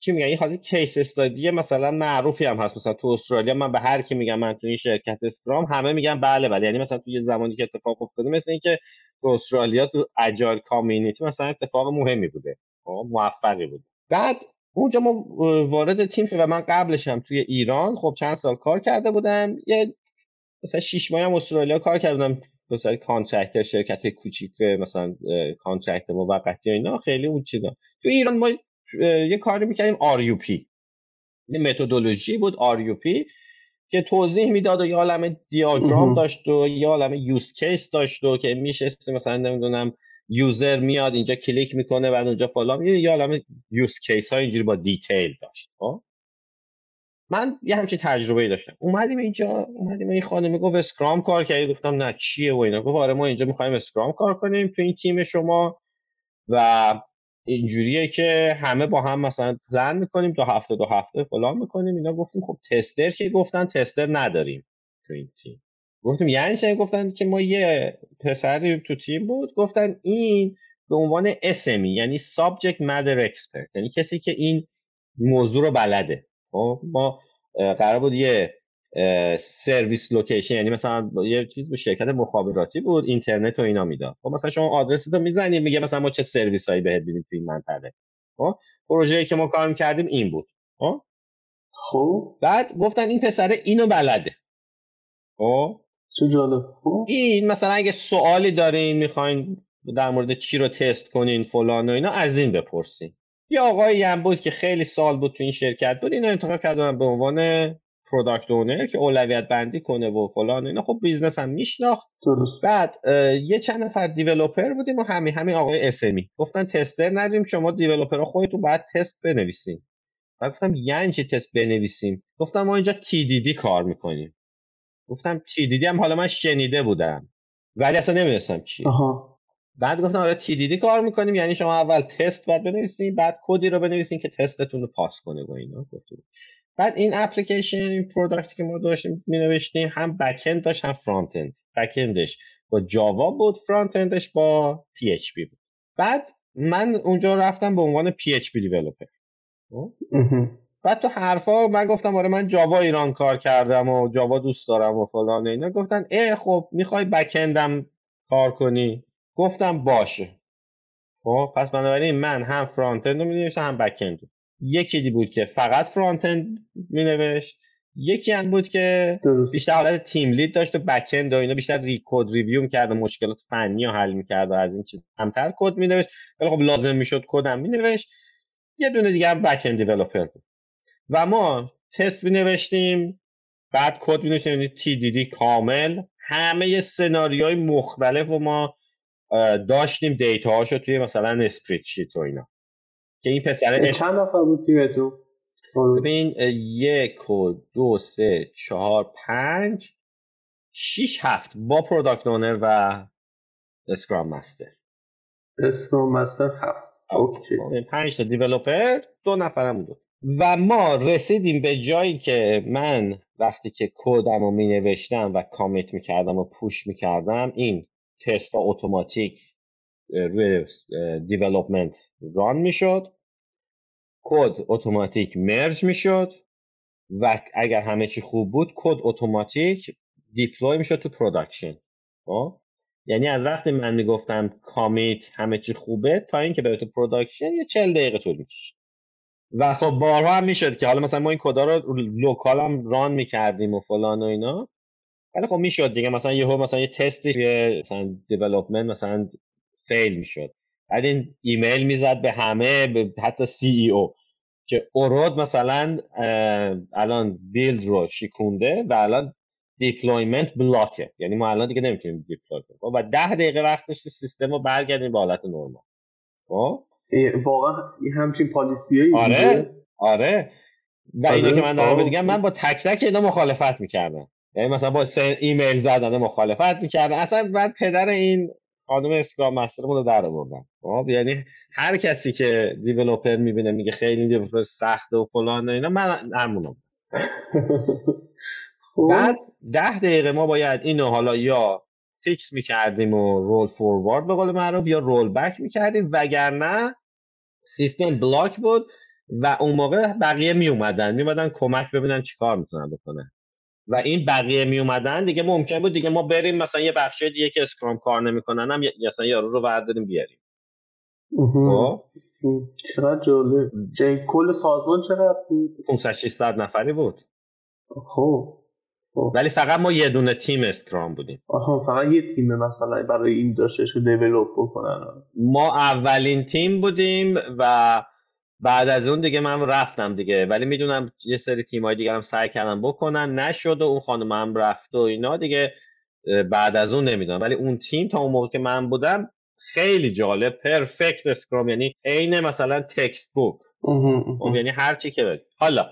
چی میگن؟ این حالت case study مثلا معروفی هم هست. مثلا تو استرالیا من به هر کی میگم من تو این شرکت Scrum همه میگن بله بله. یعنی مثلا تو یه زمانی که اتفاق افتاده مثل اینکه تو استرالیا تو agile community مثلا اتفاق مهمی بوده. خب، موفقی بود. بعد اونجا ما وارد تیم و من قبلشم توی ایران. خب چند سال کار کرده بودم. یه مثلا شش ماه هم استرالیا کار کردم مثلا contractor شرکت کوچیک مثلا contract موقتی اینا. خیلی اون چیزا. تو ایران ما یه کاری می‌کردیم RUP یه متدولوژی بود RUP که توضیح می‌داد و یه عالم دیاگرام داشت و یه عالم use case داشت و که میشه مثلا نمی‌دونم user میاد اینجا کلیک می‌کنه بعد اونجا فلان. یه عالم use case ها اینجوری با detail داشت خب؟ من یه همچین تجربه داشتم. اومدیم اینجا اومدیم این خانم گفت Scrum کار کردی؟ گفتم نه چیه و اینا. گفت آره ما اینجا می‌خوایم Scrum کار کنیم تو این تیم شما و اینجوریه که همه با هم مثلا پلان می‌کنیم دو هفته دو هفته فلان می‌کنیم. اینا گفتیم خب tester که گفتن tester نداریم تو این تیم. گفتیم یعنی چه گفتن که ما یه پسری تو تیم بود. گفتن این به عنوان SME یعنی Subject Matter Expert یعنی کسی که این موضوع رو بلده. خب ما قرار بود یه سرویس location یعنی مثلا یه چیز به شرکت مخابراتی بود اینترنت و اینا می‌داد. خب مثلا شما آدرس تو می‌زنی میگه مثلا ما چه سرویس هایی بهت میدیم تو این منطقه. خب پروژه‌ای که ما کار کردیم این بود. خب؟ خب؟ بعد گفتن این پسره اینو بلده. خب؟ چه جالب. خب؟ این مثلا اگه سوالی دارین می‌خواین در مورد چی رو تست کنین فلان و اینا از این بپرسین. یه آقایی هم بود که خیلی سال بود تو این شرکت بود اینو انتخاب کردن به عنوان product owner که اولویت بندی کنه و فلان اینا. خب business هم میشناخت. درست. بعد یه چند نفر developer بودیم و همین همین آقای SME گفتن tester نداریم شما developer خودتون باید تست بنویسین. بعد گفتم یعنی چی تست بنویسیم؟ گفتم ما اینجا TDD کار می‌کنیم. گفتم TDD هم حالا من شنیده بودم ولی اصلا نمی‌دونستم چی آها. بعد گفتم آره TDD کار می‌کنیم یعنی شما اول تست باید بنویسین بعد کدی رو بنویسین که تستتون رو pass کنه و اینا. گفتم. بعد این اپلیکیشن این product ی که ما داشتیم می نوشتیم هم backend داشت هم frontend backend ش با جاوا بود front end ش با PHP بود. بعد من اونجا رفتم به عنوان PHP developer بعد تو حرفا من گفتم آره من جاوا ایران کار کردم و جاوا دوست دارم و فلان اینا. گفتن ای خب می‌خوای back end م کار کنی؟ گفتم باشه. خب؟ پس بنابراین من هم front end رو می هم back end یکی دی بود که فقط front end می نوشت یکی هم بود که درست. بیشتر حالت team lead داشت و back end و اینا بیشتر ری code review می‌کرد و مشکلات فنی رو حل می‌کرد و از این چیز همتر کد می نوشت ولی خب لازم می‌شد کدم می نوشت یه دونه دیگه هم back end developer بود. و ما تست می نوشتیم بعد کد می نوشتیم یعنی TDD کامل. همه سناریوهای مختلف و ما داشتیم data هاشو توی مثلا spreadsheet و اینا. که این پسر چند نفر بود تیمتون ببین یک و دو سه چهار پنج شیش هفت با product owner و scrum master scrum master هفت. اوکی. پنج تا developer دو نفرم بود. و ما رسیدیم به جایی که من وقتی که کدم رو می نوشتم و commit می کردم و push می کردم این تست automatic روی development run می شد کد automatic merge می‌شد و اگر همه چی خوب بود کد automatic deploy می‌شد تو production. خب؟ یعنی از وقتی من می‌گفتم commit همه چی خوبه تا اینکه بره تو production یه 40 دقیقه طول می‌کشه. و خب بارها هم می‌شد که حالا مثلا ما این کدا رو local هم run می‌کردیم و فلان و اینا. ولی خب می‌شد دیگه مثلا یهو مثلا یه تستی مثلا development مثلا fail می‌شد. بعد این ایمیل می‌زد به همه به حتی CEO که ارد مثلا الان build رو شیکونده و الان deployment block ه. یعنی ما الان دیگه نمی‌تونیم deploy کنیم. خب، و ده دقیقه وقت داشته سیستم رو برگردیم به حالت نرمال. خب؟ واقعا همچین policy ه آره آره. و اینا که من دارم میگم من با تک تک اینا مخالفت می‌کردم. یعنی مثلا با ایمیل زدن مخالفت می‌کردم. اصلا بعد پدر این خانم scrum master مون رو در آوردن. خب یعنی هر کسی که developer می‌بینه میگه خیلی developer سخته و فلان اینا من همونم خب. بعد ده دقیقه ما باید اینو حالا یا fix می‌کردیم و roll forward به قول معروف یا roll back می‌کردیم وگرنه سیستم بلاک بود و اون موقع بقیه میومدن میومدن کمک ببینن چیکار می‌تونن بکنن. و این بقیه می اومدن دیگه ممکن بود دیگه ما بریم مثلا یه بخش دیگه که اسکرام کار نمی‌کنن هم مثلا یارو رو برداریم بیاریم. خب؟ چقدر جالب. جای کل سازمان چقدر بود؟ 500 600 نفری بود. خب. خب. ولی فقط ما یه دونه تیم اسکرام بودیم. آها فقط یه تیم مثلا برای این داشتش که دیولپ بکنن. ما اولین تیم بودیم و بعد از اون دیگه من رفتم دیگه. ولی می‌دونم یه سری تیمای دیگه هم سعی کردم بکنن. نشد و اون خانم هم رفت و اینا دیگه بعد از اون نمی‌دونم. ولی اون تیم تا اون موقع که من بودم خیلی جالب پرفکت اسکرام یعنی عین مثلا تکست بوک خب، یعنی هر چی که حالا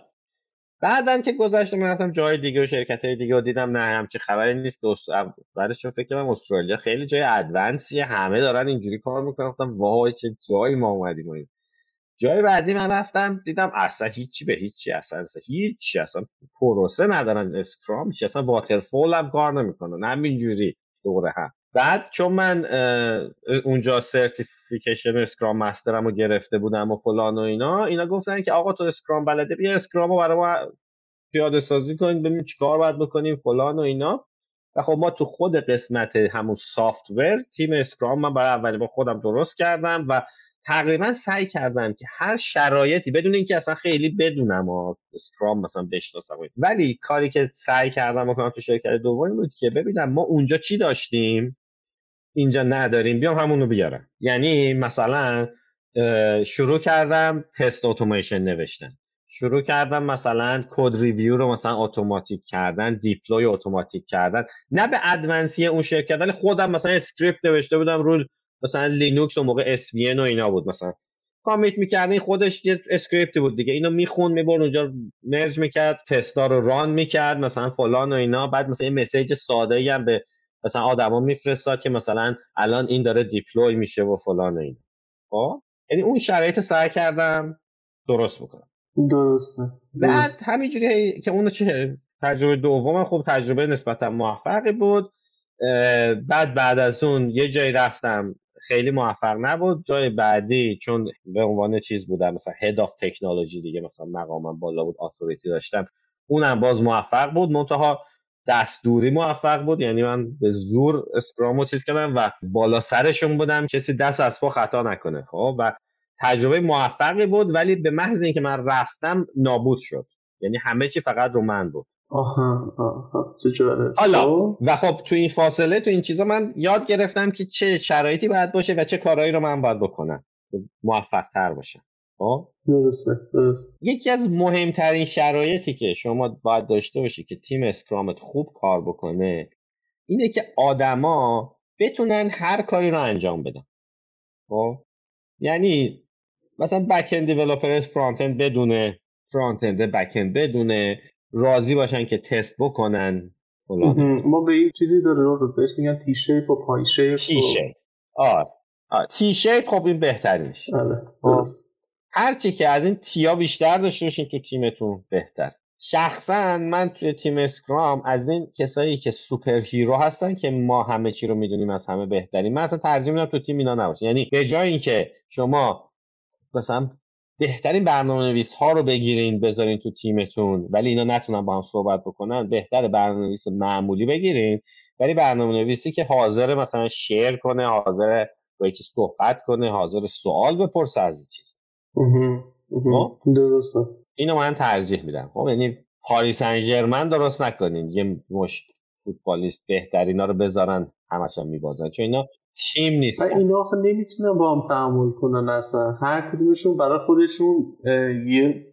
بعدن که گذشته من رفتم جای دیگه و شرکت های دیگه و دیدم. نه همچی خبری نیست دوست بعدش چون فکر کنم استرالیا خیلی جای advanced یه همه دارن اینجوری کار می‌کنن. گفتم وای چه جایی ما اومدیم جای بعدی من رفتم دیدم اصلا هیچی به هیچی اصلا, هیچی اصلا پروسه ندارن scrum هیچ اصلا waterfall هم کار نمی‌کنن همینجوری دوره هم. بعد چون من اونجا certification scrum master م رو گرفته بودم و فلان و اینا اینا گفتن که آقا تو scrum بلده بیا scrum رو برای ما پیاده سازی کنید ببینیم چیکار باید بکنیم فلان و اینا. و خب ما تو خود قسمت همون سافتور تیم اسکرام من برای اولین با خودم درست کردم و تقریبا سعی کردم که هر شرایطی بدون اینکه اصلا خیلی بدونم و اسکرام مثلا بشناسم ولی کاری که سعی کردم بکنم تو شرکت دومی بود که ببینم ما اونجا چی داشتیم؟ اینجا نداریم بیام همون رو بیارم. یعنی مثلا شروع کردم تست اتوماسیون نوشتن. شروع کردم مثلا code review رو مثلا automatic کردن deploy automatic کردن. نه به advanced ی اون شرکت ولی خودم مثلا script نوشته بودم رو مثلا لینوکس اون موقع اس و اینا بود مثلا. commit می‌کردین خودش یه script ی بود دیگه. اینو میخون می‌برد اونجا merge می‌کرد تستا رو run می‌کرد مثلا فلان و اینا. بعد مثلا یه message ساده ای هم به مثلا آدما میفرستاد که مثلا الان این داره deploy میشه و فلان و اینا. خب؟ یعنی اون شرایط سعی کردم درست بکنم. درسته بعد همینجوری که اون چه تجربه دوم خب تجربه نسبتا موفقی بود. بعد بعد از اون یه جایی رفتم خیلی موفق نبود. جای بعدی چون به عنوان چیز بودم مثلا head of technology دیگه مثلا مقامم بالا بود authority داشتم اونم باز موفق بود. منتها دستوری موفق بود. یعنی من به زور scrum و چیز کردم و بالا سرشون بودم. کسی دست از پا خطا نکنه خب؟ و تجربه موفقی بود ولی به محض اینکه من رفتم نابود شد. یعنی همه چی فقط رو من بود. آها آها حالا خب. و خب تو این فاصله تو این چیزا من یاد گرفتم که چه شرایطی باید باشه و چه کارهایی رو من باید بکنم که موفق تر باشم. خب؟ درسته درست یکی از مهمترین شرایطی که شما باید داشته باشی که تیم اسکرامت خوب کار بکنه اینه که آدما بتونن هر کاری رو انجام بدن. خب؟ یعنی مثلا back end developer front end بدونه front end back end بدونه راضی باشن که تست بکنن ما به این چیزی داره رو بهش میگن T-shape و Pi-shape T-shape آره. T-shape خب این بهترینش. آره درست. هرچی که از این T یا بیشتر داشته باشین تو تیمتون بهتر. شخصا من توی تیم scrum از این کسایی که superhero هستن که ما همه چی رو می‌دونیم از همه بهترین من اصلا ترجیح میدم تو تیم اینا نباشه یعنی به جای اینکه شما مثلا بهترین برنامه نویس ها رو بگیرین بذارین تو تیمتون. ولی اینا نتونن با هم صحبت بکنن. بهتر برنامه نویس معمولی بگیرین. ولی برنامه نویسی که حاضر مثلا شیر کنه حاضر با یکی صحبت کنه حاضر سوال بپرسه از چیز خب؟ درسته. اینو من ترجیح میدم. خب؟ یعنی پاریس انجرمن درست نکنین. یه مش فوتبالیست بهترینا رو بذارن همش هم میبازن. چون اینا تیم نیست. و اینا آخه نمی‌تونن با هم تعامل کنن اصلا. هر کدومشون برای خودشون یه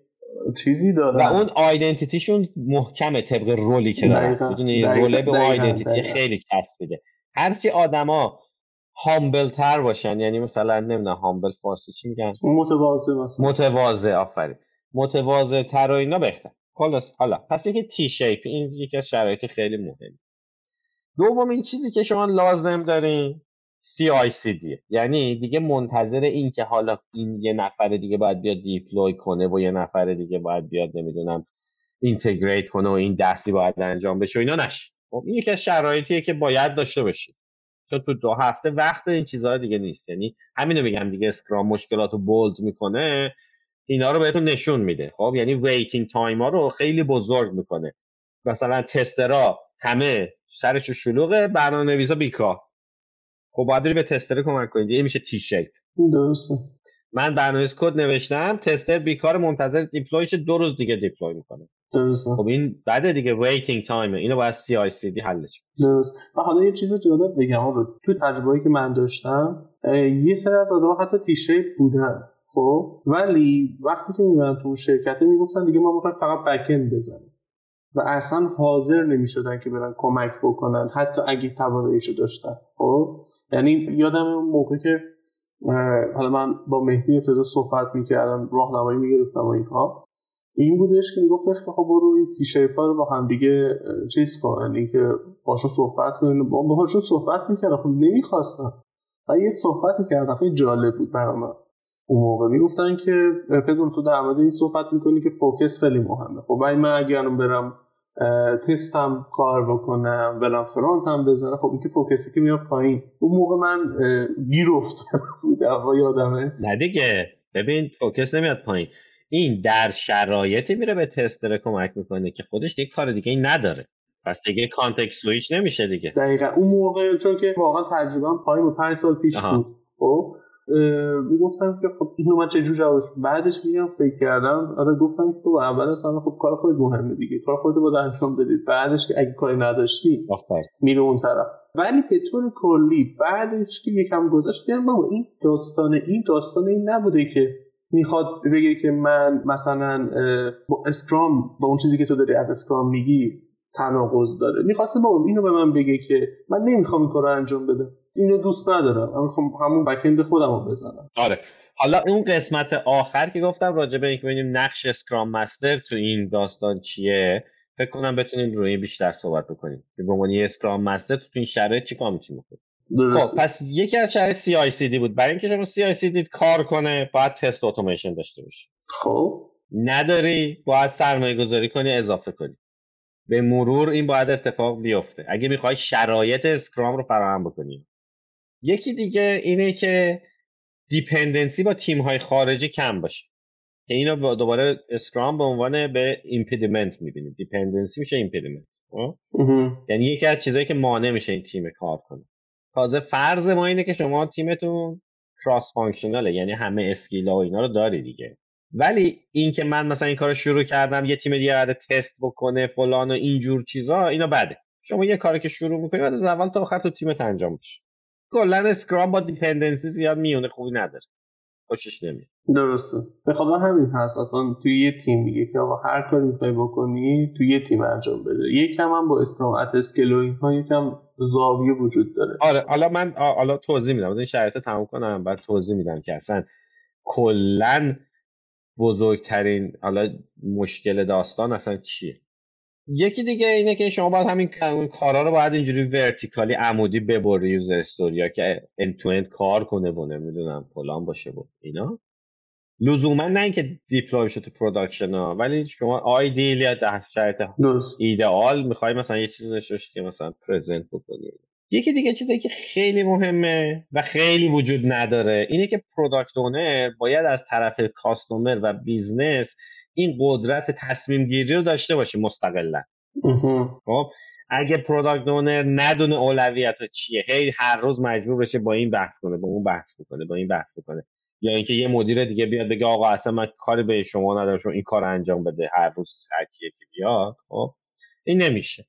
چیزی دارن. و اون آیدنتیتیشون محکمه طبق رولی که دارن. می‌دونی؟ روله به آیدنتیتی خیلی کس میده. هرچی آدما هامبل تر باشن یعنی مثلا نمی‌دونم هامبل فارسی چی میگن؟ متواضع مثلا. متواضع آفرین. متواضع تر و اینا بهتر. خلاص حالا. پس یکی تی شیپ این یکی از شرایط خیلی مهم دوم این چیزی که شما لازم دارین CICD یعنی دیگه منتظر این که حالا این یه نفر دیگه باید بیاد deploy کنه و یه نفر دیگه باید بیاد نمی‌دونم integrate کنه و این دستی باید انجام بشه و اینا نشه. خب این یکی از شرایطیه که باید داشته باشید چون تو دو هفته وقت این چیزها دیگه نیست. یعنی همینو میگم دیگه scrum مشکلات رو bold می‌کنه اینا رو بهتون نشون میده. خب یعنی waiting time ها رو خیلی بزرگ می‌کنه. مثلا tester ا همه سرش شلوغه برنامه نویسا بیکار. خب باید به tester کمک کنید یه میشه T-shape درسته. من برنامه کد نوشتم. tester بیکار منتظر deploy ش دو روز دیگه deploy می‌کنه. درسته. خب این بعد دیگه. waiting time اینو باید CICD حلش درست. و حالا یه چیز جالب بگم. تو تجربه‌ای که من داشتم یه سری از آدم حتی T-shape بودن. خب؟ ولی وقتی که می‌برن تو اون شرکت می‌گفتن دیگه ما می‌خوایم فقط back بزنیم. و اصلا حاضر نمی‌شدن که برن کمک بکنن. حتی اگه تواناییشو داشتن. خب؟ یعنی یادم اون موقع که حالا من با مهدی ابتدا صحبت می‌کردم راهنمایی می‌گرفتم و اینها. این بودش که میگفتش که خب برو این ها رو با هم دیگه چیز کن. یعنی که باشون صحبت کنین با باشون صحبت می‌کردم. خب نمی‌خواستم. و یه صحبتی کردم. خیلی جالب بود برای من اون موقع می‌گفتن که پدرام تو در مورد این صحبت می‌کنی که focus خیلی مهمه. خب من اگر برم تستم کار بکنم برم front هم بزنم. خب این که focus ی که میاد پایین. اون موقع من گیر افتادم. بود یادمه. نه دیگه. ببین focus نمیاد پایین. این در شرایطی میره به tester کمک می‌کنه که خودش دیگه کار دیگه این نداره. پس دیگه context switch نمیشه دیگه. دقیقا. اون موقع چون که واقعا تجربه پایین و پنج سال پیش بود. خب؟ می‌گفتم که خب اینو من چجور جوابش بعدش میگم فکر کردم آره گفتم که تو اول اصلا خب کار خودت مهمه دیگه کار خودت باید انجام بدی بعدش که اگه کاری نداشتی میره اون طرف. ولی به طور کلی بعدش که یکم گذشت دیدم بابا این داستان این داستان این نبوده که می‌خواد بگه که من مثلا با اسکرام با اون چیزی که تو داری از اسکرام میگی تناقض داره. می‌خواسته با اینو به من بگه که من نمی‌خوام این کار رو انجام بدم. اینو دوست ندارم. من می‌خوام همون بکند خودم رو بزنم. آره. حالا اون قسمت آخر که گفتم راجع به اینکه ببینیم نقش Scrum Master تو این داستان چیه فکر کنم بتونیم روی بیشتر صحبت بکنیم. که به عنوان Scrum Master تو این شرایط چیکار می‌تونیم بکنیم؟ خب پس یکی از شرایط CI/CD بود. برای اینکه شما CI/CD کار کنه باید تست اتوماسیون داشته باشی. خب. نداری باید سرمایه گذاری کنی اضافه کنی. به مرور این باید اتفاق بیفته. اگه می‌خوای شرایط Scrum رو فراهم بکنی. یکی دیگه اینه که dependency با تیم های خارجی کم باشه. که اینو دوباره Scrum به عنوان یه impediment می‌بینید dependency میشه impediment خب؟ یعنی یکی از چیزایی که مانع میشه این تیم کار کنه. تازه فرض ما اینه که شما تیمتون cross functional ه یعنی همه skill ا و اینا رو داری دیگه. ولی این که من مثلا این کار شروع کردم یه تیم دیگه بعد تست بکنه فلان و اینجور چیزا اینا بده. شما یه کاری که شروع می‌کنی بعد از اول تا آخر تو تیمت انجام بشه کلا Scrum با dependency زیاد میونه خوبی نداره. خوشش نمیاد. درسته. به خدا همین هست. اصلا توی یه تیم میگه که آقا هر کاری می‌خوای بکنی توی یه تیم انجام بده. یکم هم با Scrum at Scale و اینها یکم زاویه وجود داره. آره حالا من حالا توضیح میدم. از این شرایط تموم کنم بعد توضیح میدم که اصلا کلا بزرگترین حالا مشکل داستان اصلا چیه. یکی دیگه اینه که شما باید همین کارا رو باید اینجوری vertical ی عمودی ببری user story ا که end to end کار کنه و نمی‌دونم فلان باشه و اینا. لزوما نه اینکه deploy شده تو production ها ولی شما ideally در شرایط ایدئال می‌خوای مثلا یه چیزی داشته که مثلا present بکنی. یکی دیگه چیزی که خیلی مهمه و خیلی وجود نداره اینه که product owner باید از طرف customer و business این قدرت تصمیم گیری رو داشته باشه مستقلا. خب اگه product owner ندونه اولویت چیه هی هر روز مجبور بشه با این بحث کنه با اون بحث بکنه با این بحث بکنه. یا اینکه یه مدیر دیگه بیاد بگه آقا اصلا من کاری به شما ندارم شما این کار انجام بده هر روز هر کی بیاد. خب این نمیشه.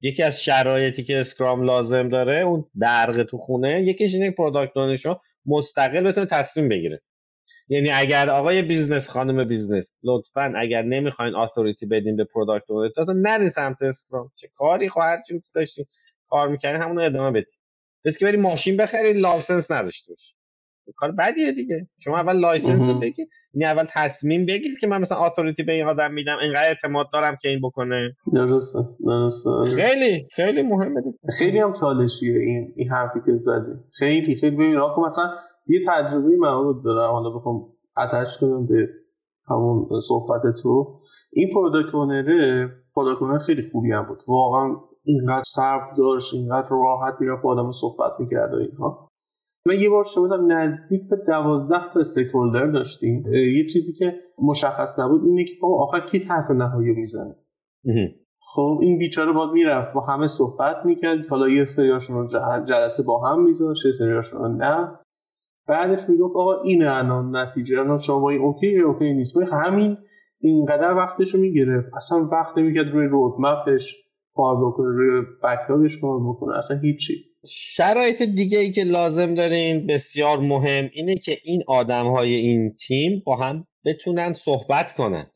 یکی از شرایطی که Scrum لازم داره اون درق تو خونه یکیش اینه product owner مستقل بتونه تصمیم بگیره. یعنی اگر آقای business خانم business لطفا اگر نمی‌خواین authority بدین به product owner اصلا نرین سمت Scrum. چه کاریه خب هر چی داشتین کار می‌کنین همون ادامه بدین. بس که بری ماشین بخرید license نداشته باشی کار بدیه دیگه. شما اول license رو بگیر این اول تصمیم بگیرید که من مثلا authority به این آدم میدم اینقدر اعتماد دارم که این بکنه. درسته درسته خیلی خیلی مهمه دیگه. خیلی هم چالشیه این این حرفی که زدی. خیلی خیلی. ببین مثلا یه تجربه من دارم. حالا بخوام اتچ کنم به همون صحبت تو. این پروداکت اونره خیلی خوبی هم بود. واقعا اینقدر صبر داشت اینقدر راحت می‌رفت با آدم صحبت می‌کرد و اینها. من یه بار شما نزدیک به دوازده تا استیکولدر داشتیم. یه چیزی که مشخص نبود اینه که آخر کی حرف نهایی می‌زنه؟ خب این بیچاره باید می‌رفت با همه صحبت می‌کرد. حالا یه سریاشون رو جلسه با هم میذاشت یه سریاشون رو نه. بعدش می‌گفت آقا این الان نتیجه الان شما این اوکی اوکی نیست. همین اینقدر وقتش رو می‌گرفت. اصلا وقت نمی‌کرد روی رودمپش کار بکنه روی بکلاگش کار بکنه اصلا هیچی. شرایط دیگه ای که لازم دارین بسیار مهم اینه که این آدم های این تیم با هم بتونن صحبت کنن.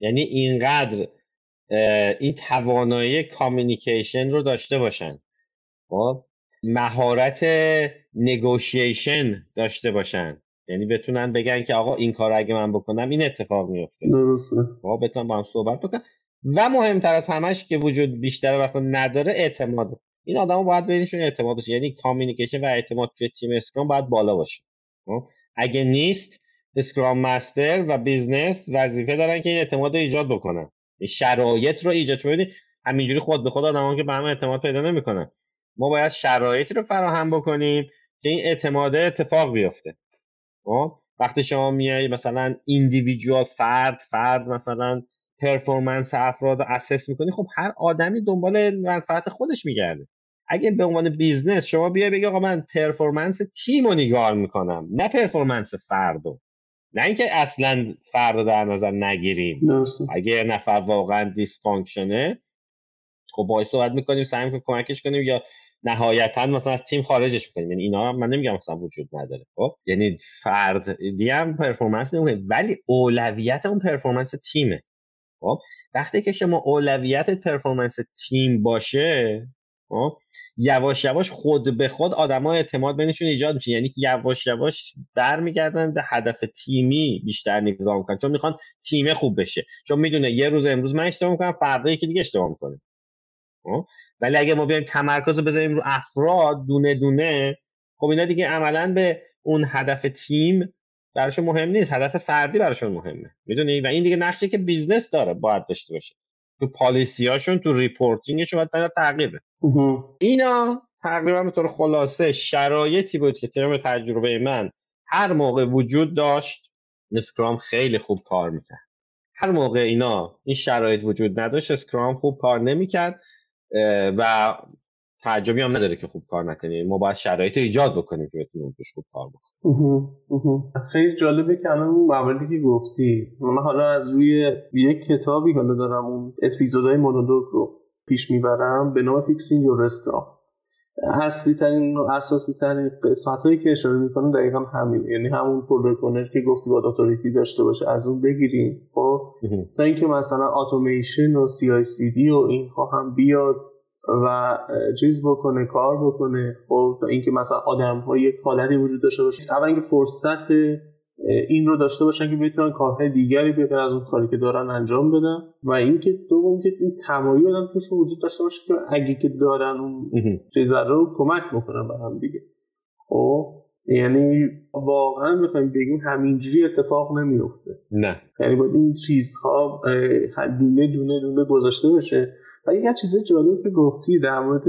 یعنی اینقدر این توانایی communication رو داشته باشن. خب؟ مهارت negotiation داشته باشن. یعنی بتونن بگن که آقا این کار اگه من بکنم این اتفاق میفته درسته. آقا بتونن با هم صحبت بکنن و مهمتر از همش که وجود بیشتر وقت نداره اعتماد. این آدم باید بینشون اعتماد باشه. یعنی communication و اعتماد توی تیم Scrum باید بالا باشه. خب؟ اگه نیست Scrum Master و business وظیفه دارن که این اعتماد رو ایجاد بکنن. این شرایط رو ایجاد. کنید همینجوری خود به خود آدما که به هم اعتماد پیدا نمی‌کنن. ما باید شرایطی رو فراهم بکنیم که این اعتماد اتفاق بیفته. خب؟ وقتی شما میای مثلا individual فرد فرد مثلا performance افراد رو assess می‌کنی خب هر آدمی دنبال منفعت خودش میگرده. اگه به عنوان business شما بیای بگی آقا من performance تیم رو نگاه می‌کنم نه performance فردو نه اینکه اصلا فرد در نظر نگیریم. اگه نفر واقعا dysfunction ه خب باید صحبت می‌کنیم سعی می‌کنیم کمکش کنیم یا نهایتا مثلا از تیم خارجش می‌کنیم. یعنی اینا من نمیگم مثلا وجود نداره. خب؟ یعنی فرد هم performance نمی‌کنه ولی اولویت اون performance تیمه. خب؟ وقتی که شما اولویت performance تیم باشه خب؟ یواش یواش خود به خود آدما اعتماد بینشون ایجاد میشه. یعنی که یواش یواش برمیگردن به هدف تیمی بیشتر نگاه می‌کنن. چون می‌خوان تیم خوب بشه. چون می‌دونه یه روز امروز من اشتباه می‌کنم فردا یکی دیگه اشتباه می‌کنه. خب؟ ولی اگه ما بیایم تمرکز رو بذاریم رو افراد دونه دونه خب اینا دیگه عملا به اون هدف تیم براشون مهم نیست. هدف فردی براشون مهمه. می‌دونی؟ و این دیگه نقشه که business داره باید داشته باشه. تو policy اشون تو reporting شون باید تغییره. اینا تقریبا به طور خلاصه شرایطی بود که طبق تجربه من هر موقع وجود داشت Scrum خیلی خوب کار می‌کرد. هر موقع اینا این شرایط وجود نداشت Scrum خوب کار نمی‌کرد. و تعجبی هم نداره که خوب کار نکنیم ما باید شرایط ایجاد بکنیم که بتونیم توش خوب کار بکنیم. خیلی جالبه که الان اون مواردی که گفتی. من حالا از روی یک کتابی حالا دارم اون اپیزودهای مونولوگ رو پیش می‌برم. به نام Fixing Your Scrum اصلی ترین و اساسی ترین قسمت هایی که اشاره می‌کنه دقیقا همین. یعنی همون product که گفتی با authority داشته باشه از اون بگیریم خب؟ تا اینکه مثلا اتوماسیون و CI/CD و اینها هم بیاد و چیز بکنه کار بکنه خب؟ تا اینکه مثلا آدم ها یک حالتی وجود داشته باشه. اول اینکه فرصت این رو داشته باشن که بتونن کارهای دیگری بگن از اون کاری که دارن انجام بدن و اینکه دوم که این تمایل آدم توش وجود داشته باشه که اگه که دارن اون چیز رو کمک بکنن به هم دیگه. خب یعنی واقعا می‌خوایم بگیم همینجوری اتفاق نمیفته نه. یعنی باید این چیزها دونه دونه دونه گذاشته بشه. و یه چیز جالب که گفتی در مورد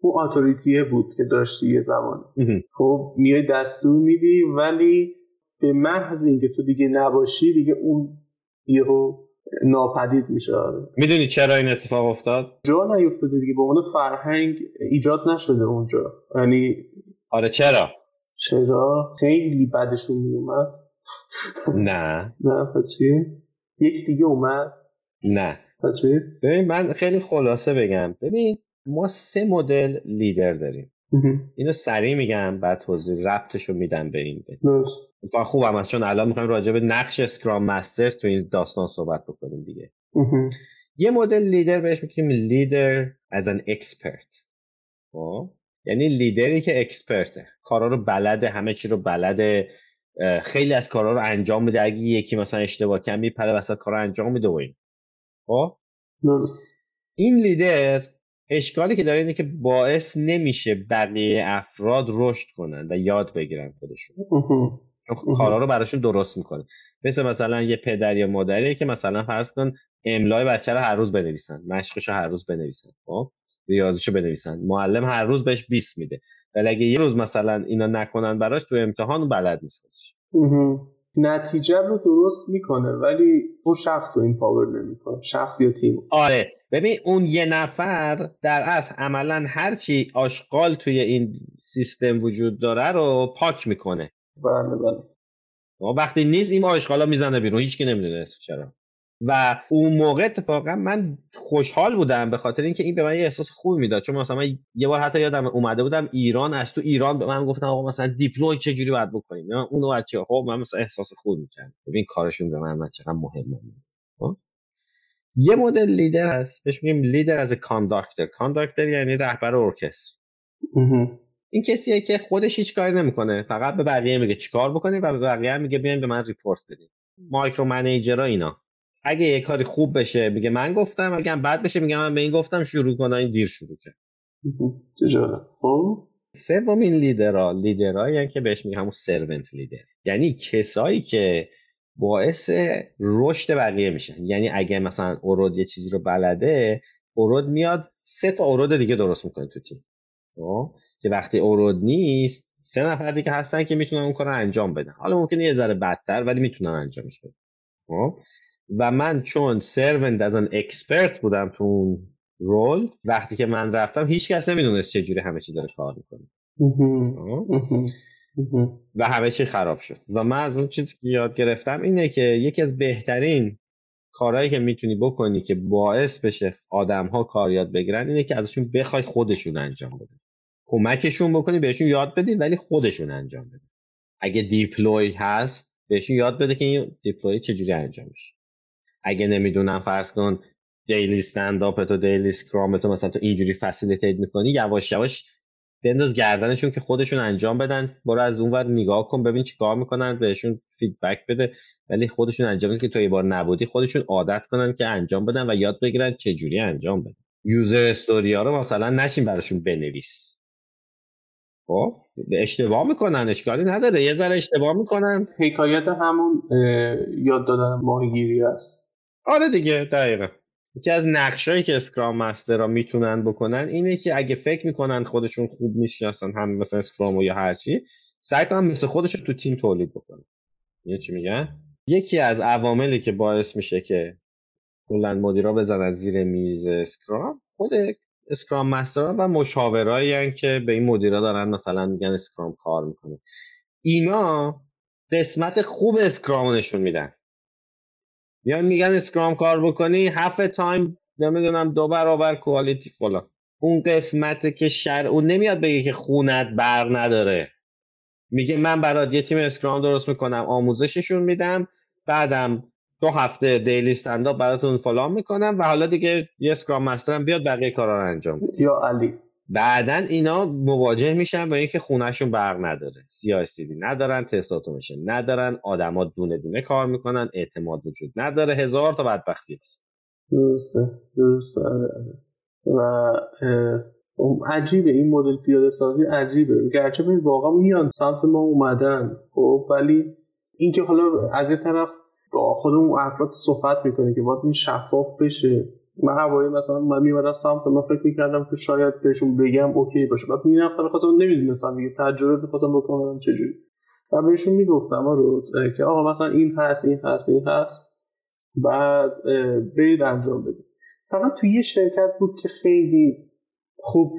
اون اتوریتیه بود که داشتی یه زمان خب میای دستور میدی ولی به محض اینکه تو دیگه نباشی دیگه اون یهو ناپدید میشه. می‌دونی چرا این اتفاق افتاد؟ جا نیفتاده دیگه به عنوان فرهنگ ایجاد نشده اونجا. یعنی آره چرا؟ چرا؟ خیلی بدشون میومد نه. نه چیه یک دیگه اومد. نه. چی؟ ببین من خیلی خلاصه بگم. ببین ما سه مدل لیدر داریم. اینو سریع میگم بعد توضیح ربطش رو میدم به این. و خوبم از چون الان می‌خوایم راجع به نقش اسکرام مستر تو این داستان صحبت بکنیم دیگه. یه مدل لیدر بهش میگیم لیدر از ان اکسپرت یعنی لیدری که اکسپرته کارا رو بلده همه چی رو بلده. خیلی از کارا رو انجام میده. اگه یکی مثلا اشتباه کم میپره وسط کارا انجام میده و این. خب؟ درست. این لیدر اشکالی که داره اینه که باعث نمیشه بقیه افراد رشد کنن و یاد بگیرن خودشون. کارا رو براشون درست می‌کنه. مثل مثلا یه پدر یا مادری که مثلا فرض کن املای بچه رو هر روز بنویسن مشقش هر روز بنویسن خب؟ ریاضیشو بنویسن. معلم هر روز بهش 20 میده. ولی اگه یه روز مثلا اینا نکنن براش تو امتحان بلد نیست نتیجه رو درست می‌کنه ولی اون شخص رو این پاور نمی‌کنه. شخص یا تیم. آره. ببین اون یه نفر در اصل عملا هرچی آشغال توی این سیستم وجود داره رو پاک می‌کنه. بله بله. وقتی نیست این آشغالا می‌زنه بیرون هیچ کی نمی‌دونه چرا. و اون موقع اتفاقا من خوشحال بودم به خاطر اینکه این به من یه احساس خوبی می‌داد. چون مثلا من یه بار حتی یادم اومده بودم ایران از تو ایران به من گفتن آقا مثلا دیپلوی چه جوری باید بکنیم؟ من اونو بچه خب من مثلا احساس خوب می‌کنم ببین کارشون به من من چقدر مهمه خب؟ یه مدل لیدر هست بهش میگیم لیدر از کانداکتر. کانداکتر یعنی رهبر ارکستر. این کسیه که خودش هیچ کاری نمی‌کنه. فقط به بقیه میگه چیکار بکنی و به بقیه میگه بیاین به من report بدین micro manager ها اینا. اگه یه کاری خوب بشه میگه من گفتم. اگه بد بشه میگه من به این گفتم شروع کنه این دیر شروع کرد. خب؟ سومین leader ها leader هایی که بهش میگه همون servant leader. یعنی کسایی که باعث رشد بقیه میشن. یعنی اگه مثلا ارد یه چیزی رو بلده اورود میاد سه تا اورود دیگه درست می‌کنه تو تیم. خب؟ که وقتی اورود نیست سه نفر دیگه هستن که می‌تونن اون کار رو انجام بدن. حالا ممکنه یه ذره بدتر ولی می‌تونن انجامش بدن. خب؟ و من چون سروند از ان اکسپرت بودم تو اون رول وقتی که من رفتم هیچ کس نمی‌دونست چه همه چی داره کار می‌کنه. و همه چی خراب شد. و من از اون چیزی که یاد گرفتم اینه که یکی از بهترین کارهایی که می‌تونی بکنی که باعث بشه آدم ها کار یاد بگیرن اینه که ازشون بخوای خودشون انجام بدن. کمکشون بکنی بهشون یاد بدی ولی خودشون انجام بدن اگه deploy هست بهشون یاد بده که این deploy چجوری انجام میشه اگه نمی‌دونم فرض کن daily standup تو daily scrum تو مثلا تو اینجوری facilitate می‌کنی یواش یواش بنداز گردنشون که خودشون انجام بدن. برو از اون ور نگاه کن ببین چیکار می‌کنن بهشون feedback بده. ولی خودشون انجام بدن که تو یه بار نبودی خودشون عادت کنن که انجام بدن و یاد بگیرن چه جوری انجام بدن. یوزر استوری ها رو مثلا نشین براشون بنویس. خب اشتباه می‌کنن اشکالی نداره. یه ذره اشتباه می‌کنن. حکایت همون یاد دادن ماهیگیری است. آره دیگه دقیقا. یکی از نقشایی که اسکرام مستر می‌تونن بکنن اینه که اگه فکر می‌کنن خودشون خوب می‌شناسن هم مثلا اسکرام یا هرچی سعی کنن مثل خودشون تو تیم تولید بکنن. یه چی میگن یکی از عواملی که باعث میشه که کلا مدیرا بزنن زیر میز Scrum خود Scrum Master و مشاورایی که به این مدیرا دارن مثلا میگن Scrum کار می‌کنه. اینا قسمت خوب Scrum نشون میدن. یا میگن Scrum کار بکنی هفت time نمی‌دونم دو برابر quality فلان. اون قسمت که شر اون نمیاد بگه که خونت بر نداره. میگه من برات یه تیم اسکرام درست می‌کنم آموزششون میدم بعدم دو هفته دیلی استنداپ براتون فلان می‌کنم و حالا دیگه یه اسکرام مسترم بیاد بقیه کارا رو انجام بده. یا علی. بعدا اینا مواجه میشن با اینکه خونهشون برق نداره. سیاسیدی ندارن تست اتوماسیون ندارن آدما دونه دونه کار می‌کنن اعتماد وجود نداره. هزار تا بدبختی. درسته درسته آره، آره. و عجیبه این مدل پیاده سازی عجیبه. گرچه ببین واقعا میان سمت ما اومدن خب ولی اینکه حالا از یه طرف با خودمون افراد صحبت می‌کنه که باید این شفاف بشه. من هوایی مثلا من میمدم سمت من فکر می‌کردم که شاید بهشون بگم اوکی باشه. بعد می‌رفتم می‌خواستم نمی‌دونستم دیگه تجربه می‌خواستم بکنم چجوری. و بهشون می‌گفتم رو که آقا مثلا این هست این هست این هست. بعد برید انجام بدید. فقط توی یه شرکت بود که خیلی خوب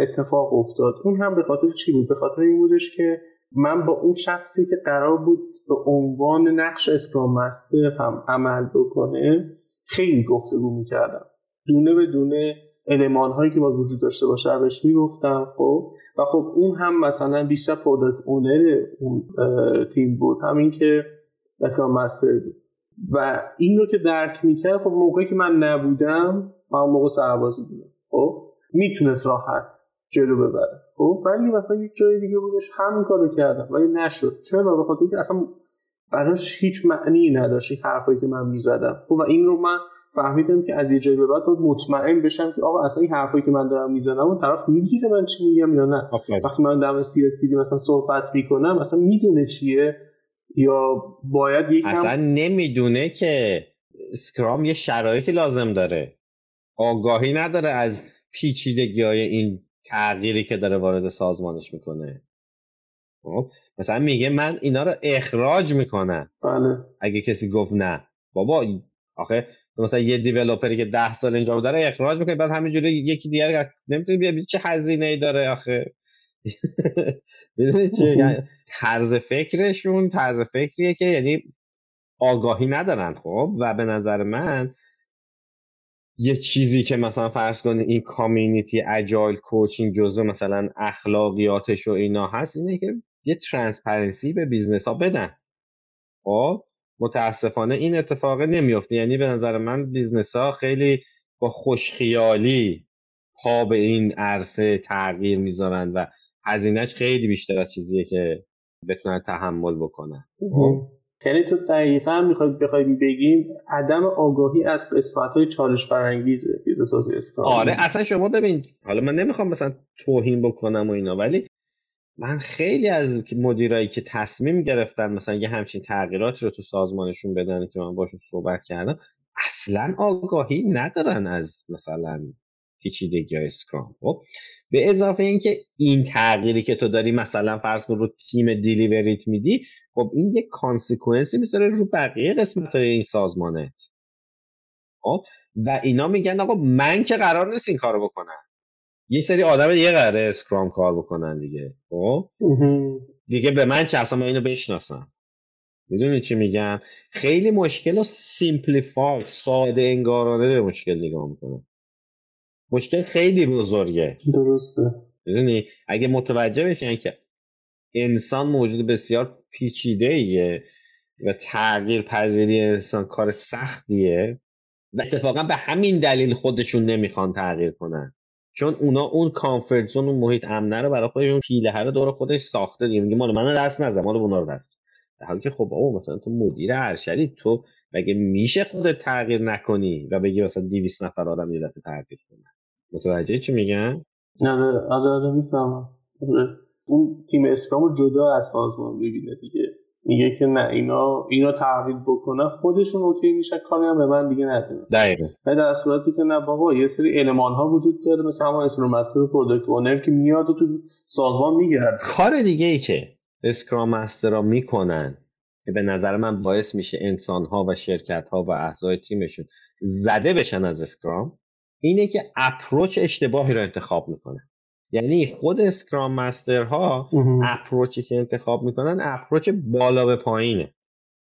اتفاق افتاد. اون هم به خاطر چی بود؟ به خاطر این بودش که من با اون شخصی که قرار بود به عنوان نقش اسکرام مستر هم عمل بکنه خیلی گفتگو می‌کردم. دونه به دونه علمان هایی که باید وجود داشته باشه بهش می‌گفتم خب؟ و خب اون هم مثلا بیشتر product owner اون تیم بود. همین که Scrum Master بود. و این رو که درک می‌کرد خب موقعی که من نبودم من موقع سربازی بودم. خب؟ می‌تونست راحت جلو ببره. خب ولی مثلا یک جای دیگه بودش همین کارو کردم ولی نشد. چرا؟ به خاطر اینکه اصلا براش هیچ معنی نداشت این حرفایی که من می‌زدم. خب و این رو من فهمیدم که از یه جایی به بعد باید مطمئن بشم که آقا اصلا این حرفایی که من دارم می‌زنم اون طرف می‌گیره من چی میگم یا نه. وقتی من در سیاسی مثلا صحبت می‌کنم اصلا می‌دونه چیه یا باید یکم اصلا نمی‌دونه که اسکرام یه شرایطی لازم داره. آگاهی نداره از پیچیدگی های این تغییری که داره وارد سازمانش می‌کنه. خب مثلا میگه من اینا رو اخراج می‌کنم. بله. اگه کسی گفت نه. بابا آخه مثلا یه دیولپری که ده سال اینجا بود داره اخراج می‌کنه بعد همینجوری یکی دیگر نمی‌تونی بیا چه هزینه ای داره آخه. چه یعنی طرز فکرشون طرز فکریه که یعنی آگاهی ندارن خب. و به نظر من یه چیزی که مثلا فرض کنید این community agile coaching جزء مثلا اخلاقیاتش و اینا هست اینه که یه transparency به business ها بدن. خب متاسفانه این اتفاق نمیفته یعنی به نظر من business ها خیلی با خوشخیالی پا به این عرصه تغییر می‌ذارن و هزینهش خیلی بیشتر از چیزیه که بتونن تحمل بکنن. خب؟ یعنی تو دقیقا می‌خواید بخوایم بگیم عدم آگاهی از قسمت های چالش برانگیزه پیداسازی آره اصلا شما ببین حالا من نمی‌خوام مثلا توهین بکنم و اینا ولی من خیلی از مدیرایی که تصمیم گرفتن مثلا یه همچین تغییراتی رو تو سازمانشون بدن که من باشون صحبت کردم اصلا آگاهی ندارن از مثلا پیچیدگی های Scrum خب به اضافه اینکه این تغییری که تو داری مثلا فرض کن رو تیم delivery ت میدی خب این یه consequence ی می‌ذاره رو بقیه قسمت های این سازمانت. خب و اینا میگن آقا من که قرار نیست این کارو بکنم. یه سری آدم دیگه قراره Scrum کار بکنن دیگه. خب؟ دیگه به من چه اصلا من اینو بشناسم. می‌دونی چی میگم؟ خیلی مشکل و simplify ساده انگارانه به مشکل نگاه می‌کنم. مشکل خیلی بزرگه. درسته. می‌دونی؟ اگه متوجه بشن که انسان موجود بسیار پیچیده ایه و تغییر پذیری انسان کار سختیه و اتفاقا به همین دلیل خودشون نمی‌خوان تغییر کنن. چون اونا اون comfort zone اون محیط امنه رو برای خودشون پیله رو دور خودش ساخته دیگه. میگه مال منو دست نزن مال اونا رو دست در حالی که خب آقا مثلا تو مدیر ارشدی تو مگه میشه خودت تغییر نکنی و بگی مثلا 200 نفر آدم یه دفعه تغییر کنن؟ متوجه چی میگن؟ نه آره آره می‌فهمم. آره. اون تیم Scrum رو جدا از سازمان ببینه دیگه. میگه که نه اینا اینا تغییر بکنن خودشون okay میشه کاری هم به من دیگه نداره دقیقاً. و در صورتی که نه بابا یه سری element ها وجود داره مثل همون Scrum Master و product owner که میاد و تو سازمان میگرد کار دیگه ای که Scrum Master ها می‌کنن که به نظر من باعث میشه انسان ها و شرکت ها و اعضای تیمشون زده بشن از Scrum اینه که approach اشتباهی رو انتخاب می‌کنه. یعنی خود Scrum Master ها approach ی که انتخاب می‌کنن approach بالا به پایینه.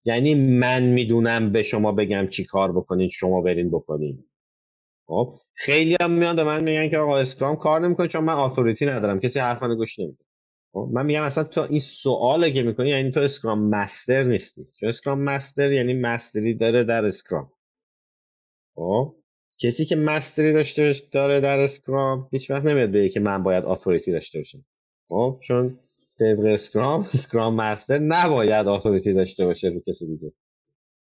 یعنی من می‌دونم به شما بگم چی کار بکنین شما برین بکنین. خب خیلی هم میان به من میگن که آقا Scrum کار نمی‌کنه چون من authority ندارم کسی حرفامو گوش نمیده. خب من میگم اصلا تو این سواله که می‌کنی یعنی تو Scrum Master نیستی. چون Scrum Master یعنی mastery داره در Scrum خب کسی که mastery داشته داره در Scrum هیچ وقت نمیاد بگه که من باید authority داشته باشم. خب چون طبق Scrum Scrum Master نباید authority داشته باشه رو کسی دیگه.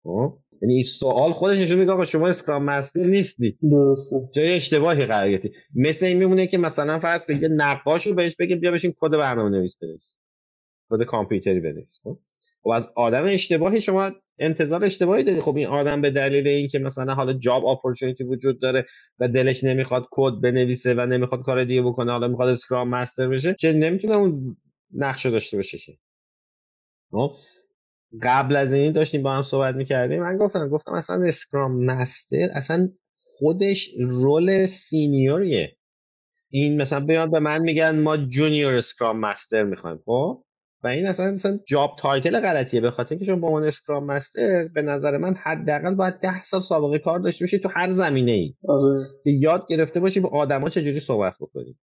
خب یعنی این سوال خودش نشون میده آقا شما Scrum Master نیستی. درسته. جای اشتباهی قرار گرفتی. مثل این میمونه که مثلا فرض کن یه نقاش رو بهش بگه بیا بشین کد برنامه نویس بنویس کد کامپیوتری بنویس خب و از آدم اشتباهی شما انتظار اشتباهی داری. خب این آدم به دلیل اینکه مثلا حالا job opportunity وجود داره و دلش نمی‌خواد کد بنویسه و نمی‌خواد کار دیگه بکنه حالا می‌خواد Scrum Master بشه که نمی‌تونه اون نقشو داشته باشه که. خب؟ قبل از این داشتیم با هم صحبت می‌کردیم. من گفتم گفتم اصلا Scrum Master اصلا خودش role senior یه این مثلا بیاد به من میگن ما junior Scrum Master می‌خوایم. خب؟ و این اصلا مثلا job title غلطیه. به خاطر اینکه شما به عنوان Scrum Master به نظر من حداقل باید ده سال سابقه کار داشته باشی تو هر زمینه ای آره. یاد گرفته باشی با آدما چجوری صحبت بکنی.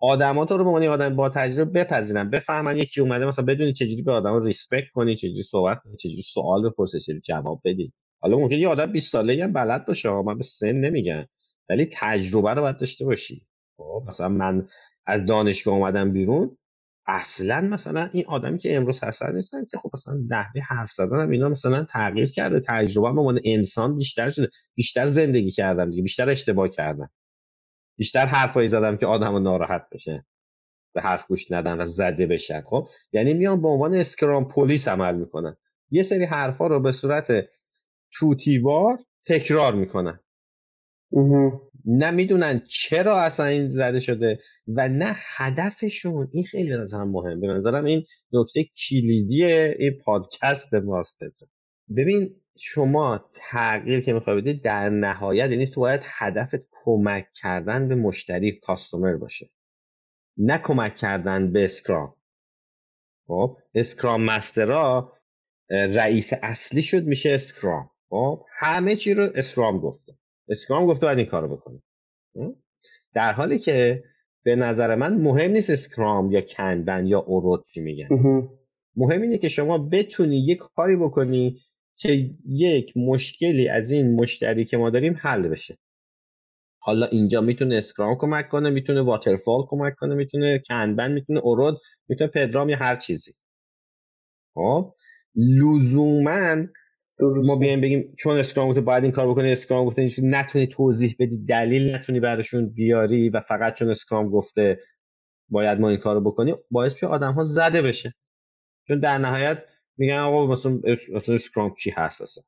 آدما تو رو به عنوان آدم با تجربه بپذیرن بفهمن یکی اومده مثلا بدونی چجوری به آدما ریسپکت کنی چجوری صحبت کنی چجوری سوال بپرسی چجوری جواب بدی. حالا ممکن یه آدم 20 ساله هم بلد باشه من به سن نمیگم. ولی تجربه رو باید داشته باشی. خب مثلا من از دانشگاه اومدن بیرون اصلا مثلا این آدمی که امروز هستن نیستن که خب مثلا نحوه حرف زدن هم اینا مثلا تغییر کرده تجربه به عنوان انسان بیشتر شده. بیشتر زندگی کردم دیگه بیشتر اشتباه کردم. بیشتر حرفایی زدم که آدم ناراحت بشه. به حرف گوش ندن و زده بشن. خب یعنی میان به عنوان اسکرام پلیس عمل می‌کنن. یه سری حرفا رو به صورت توتیوار تکرار می‌کنن. نه می‌دونن چرا اصلا این زده شده و نه هدفشون. این خیلی به نظرم مهم به نظرم این نکته کلیدی این پادکست ماست. ببین شما تغییر که می‌خوای بدید در نهایت یعنی تو باید هدفت کمک کردن به مشتری کاستومر باشه. نه کمک کردن به Scrum. خب Scrum Master ا رئیس اصلی شد میشه Scrum. خب همه چی رو Scrum گفته. Scrum گفته باید این کارو بکنی در حالی که به نظر من مهم نیست Scrum یا Kanban یا ارد چی میگن. مهم اینه که شما بتونی یک کاری بکنی که یک مشکلی از این مشتری که ما داریم حل بشه. حالا اینجا می‌تونه Scrum کمک کنه می‌تونه Waterfall کمک کنه می‌تونه Kanban می‌تونه ارد می‌تونه پدرام یا هر چیزی. خب؟ لزوما ما بیایم بگیم چون Scrum گفته باید این کار بکنی Scrum گفته نتونی توضیح بدی دلیل نتونی براشون بیاری و فقط چون Scrum گفته باید ما این کارو بکنیم باعث میشه آدم ها زده بشه. چون در نهایت میگن آقا مثلا Scrum چی هست اصلا؟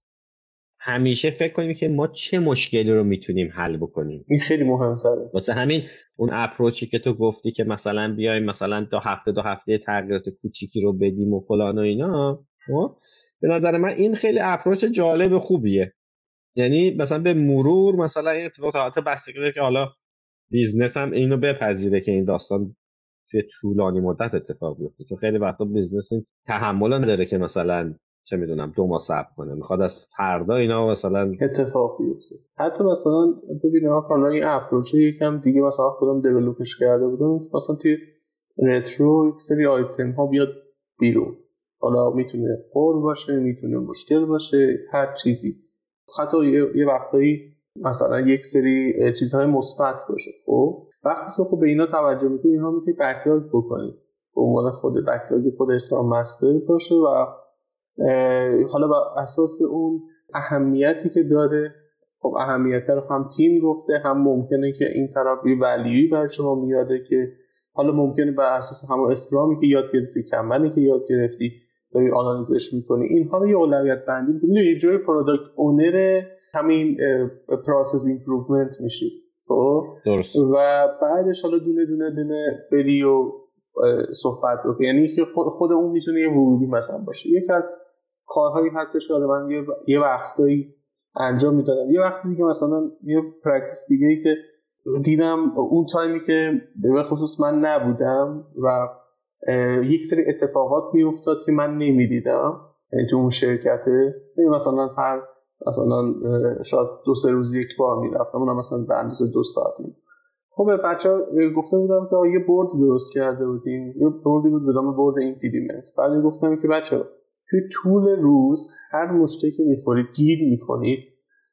همیشه فکر کنیم که ما چه مشکلی رو می‌تونیم حل بکنیم؟ این خیلی مهمتره. واسه همین اون approach ی که تو گفتی که مثلا بیایم مثلا دو هفته دو هفته تغییرات کوچیکی رو بدیم و فلان و اینا خب؟ به نظر من این خیلی approach جالب خوبیه. یعنی مثلا به مرور مثلا این اتفاق حالت بستگی که حالا business هم اینو بپذیره که این داستان توی طولانی مدت اتفاق بیفته. چون خیلی وقتا business این تحمل نداره که مثلا چه می‌دونم دو ماه صبر کنه. می‌خواد از فردا اینا مثلا اتفاق بیفته. حتی مثلا ببین ها کانال این اپروچ یکم دیگه مثلا خودم دیولپش کرده بودم. مثلا توی رترو یک سری آیتم ها بیاد بیرون. حالا می‌تونه پر باشه می‌تونه مشکل باشه هر چیزی. حتی یه وقتایی مثلا یک سری چیزهای مثبت باشه خب؟ وقتی که خب به اینا توجه می‌کنی اینها می‌تونی بکلاگ بکنی. به عنوان خود backlog خود Scrum Master باشه و حالا با اساس اون اهمیتی که داره خب اهمیت رو هم تیم گفته هم ممکنه که این طرف یه ولیوی بر شما میاده که حالا ممکنه بر اساس همون Scrum ی که یاد گرفتی Kanban ی که یاد گرفتی داری آنالیزش می‌کنی. اینها رو یه اولویت بندی می‌کنی. یه جای product owner همین process improvement میشی. خب؟ درست. و بعدش حالا دونه دونه دونه بری و صحبت بکنی. یعنی که خود اون می‌تونه یه ورودی مثلا باشه. یکی از کارهایی هستش که من یه, یه وقتایی انجام می‌دادم. یه وقتی دیگه مثلا یه practice دیگه ای که دیدم اون time ی که به خصوص من نبودم و یک سری اتفاقات میافتاد که من نمی‌دیدم. یعنی تو اون شرکته مثلا هر مثلا شاید دو سه روز یک بار می‌رفتم اونم مثلا به اندازه دو ساعتی خب بچه ها گفته بودم که یه board درست کرده بودیم. یه board ی بود به نام board impediment بعد گفتم که بچه توی طول روز هر مشکلی که می‌خورید گیر می‌کنید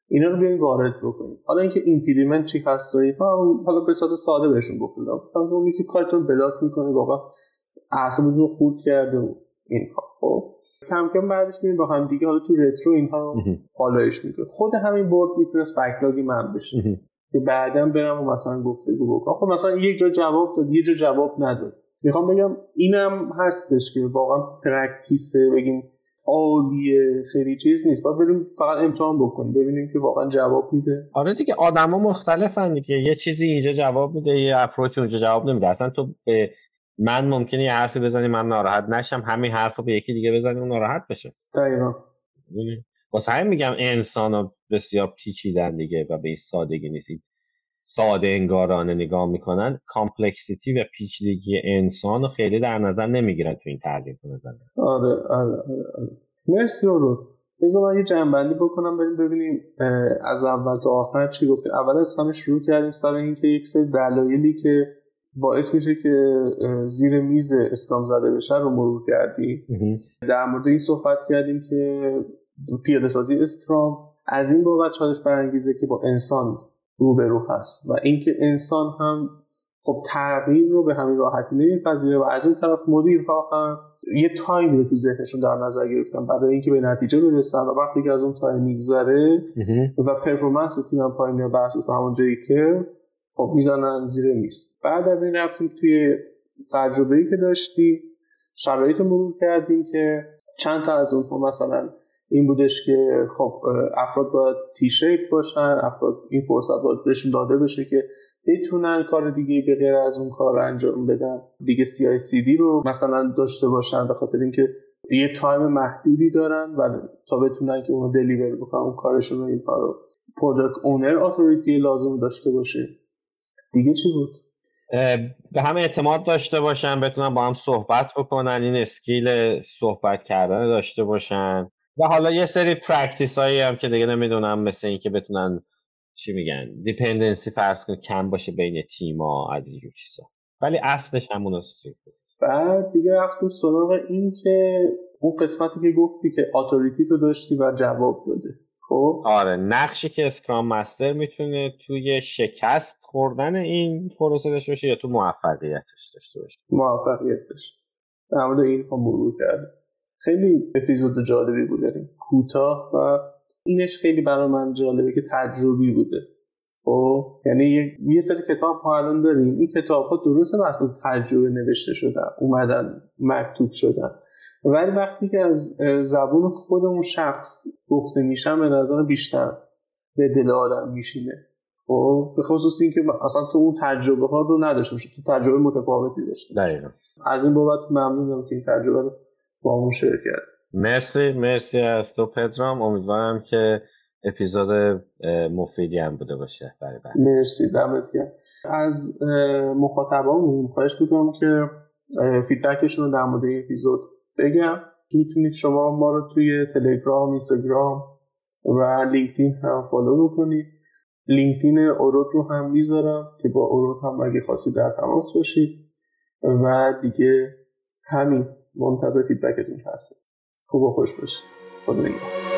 اینا رو بیاین وارد بکنید. حالا اینکه impediment چی هست حالا به ساده بهشون گفتم گفتم که کارتون block می‌کنه واقعا اعصابتون خورد کرده و اینها. خب کم کم بعدش میریم با هم دیگه. حالا تو رترو اینها حالایش می‌کنه خود همین بورد می‌تونست بکلاگی من بشه. که بعدا برم و مثلا گفتگو بکنم خب مثلا یک جا جواب داد یه جا جواب نداد. می‌خوام بگم اینم هستش که واقعا پرکتیسه بگیم عالیه خیلی چیز نیست. باید بریم فقط امتحان بکنیم ببینیم که واقعا جواب میده. آره دیگه آدما مختلفن دیگه. یه چیزی اینجا جواب میده یه اپروچ اونجا جواب نمیده. اصلا تو به من ممکنه یه حرفی بزنی من ناراحت نشم. همین حرف رو به یکی دیگه بزنی و ناراحت بشه. دقیقا. واسه همین میگم انسان ها بسیار پیچیدن دیگه و به این سادگی نیستید ساده انگارانه نگاه می‌کنن complexity و پیچیدگی انسان رو خیلی در نظر نمی‌گیرن تو این تعریف نظر آره آره آره, آره. مرسی رو بذار من یه جمع‌بندی بکنم بریم ببینیم از اول تا آخر چی گفتی. اول از همه شروع کردیم سر اینکه یک سری دلایلی که باعث میشه که زیر میز Scrum زده بشه رو مرور کردیم در مورد این صحبت کردیم که پیاده سازی Scrum از این بابت چالش برانگیزه که با انسان روبرو هست و اینکه انسان هم خب تغییر رو به همین راحتی نمیپذیره و از اون طرف مدیرها هم یه time ی رو تو ذهنشون در نظر گرفتن برای اینکه به نتیجه برسن و وقتی که از اون time میگذره و performance تیم هم پایین میاد بر اساس همون جایی که خب می‌زنن زیر میز بعد از این رفتیم توی تجربه که داشتی شرایط مرور کردیم که چند تا از اونها مثلا این بودش که خب افراد باید T-shape باشن افراد این فرصت باید بهشون داده بشه که بتونن کار دیگه به غیر از اون کار انجام بدن. دیگه CI/CD رو مثلا داشته باشن به خاطر اینکه یه time محدودی دارن و تا بتونن که اونو deliver بکنن اون کارشون رو این رو product owner authority لازم داشته باشه. دیگه چی بود؟ به همه اعتماد داشته باشن بتونن با هم صحبت بکنن این skill صحبت کردن داشته باشن. و حالا یه سری practice هایی هم که دیگه نمی‌دونم مثل اینکه بتونن چی میگن dependency فرض کن کم باشه بین تیما از اینجور چیزا. ولی اصلش همون بعد دیگه رفتیم سراغ این که اون قسمتی که گفتی که authority تو داشتی و جواب داده. خب. آره نقشی که اسکرام مستر می‌تونه توی شکست خوردن این پروسه داشته باشه یا تو موفقیتش داشته باشه؟ موفقیتش. در مورد این هم مرور کرده خیلی اپیزود جالبی بود کوتاه و اینش خیلی برای من جالبه که تجربی بوده. خب یعنی یه سری کتاب ها الان داریم این کتاب ها درسته بر اساس تجربه نوشته شدن اومدن مکتوب شدن. ولی وقتی که از زبون خودمون شخص گفته میشن به نظر بیشتر به دل آدم میشینه. خب به خصوص اینکه اصلا تو اون تجربه ها رو نداشته تو تجربه متفاوتی داشته از این بابت ممنونم که این تجربه رو با اون شیر کرد. مرسی مرسی از تو پدرام. امیدوارم که اپیزود مفیدی هم بوده باشه. برای بعد. مرسی دمت از مخاطبامون خواهش می‌کنم که feedback شون رو در مورد این اپیزود بگم می‌تونید شما ما رو توی تلگرام اینستاگرام و لینکدین هم follow بکنید. لینکدین ارد رو هم می‌ذارم که با ارد هم اگه خاصی در تماس باشید. و دیگه همین منتظر feedback تون هستم. خوب و خوش باشید. خدا نگهدار.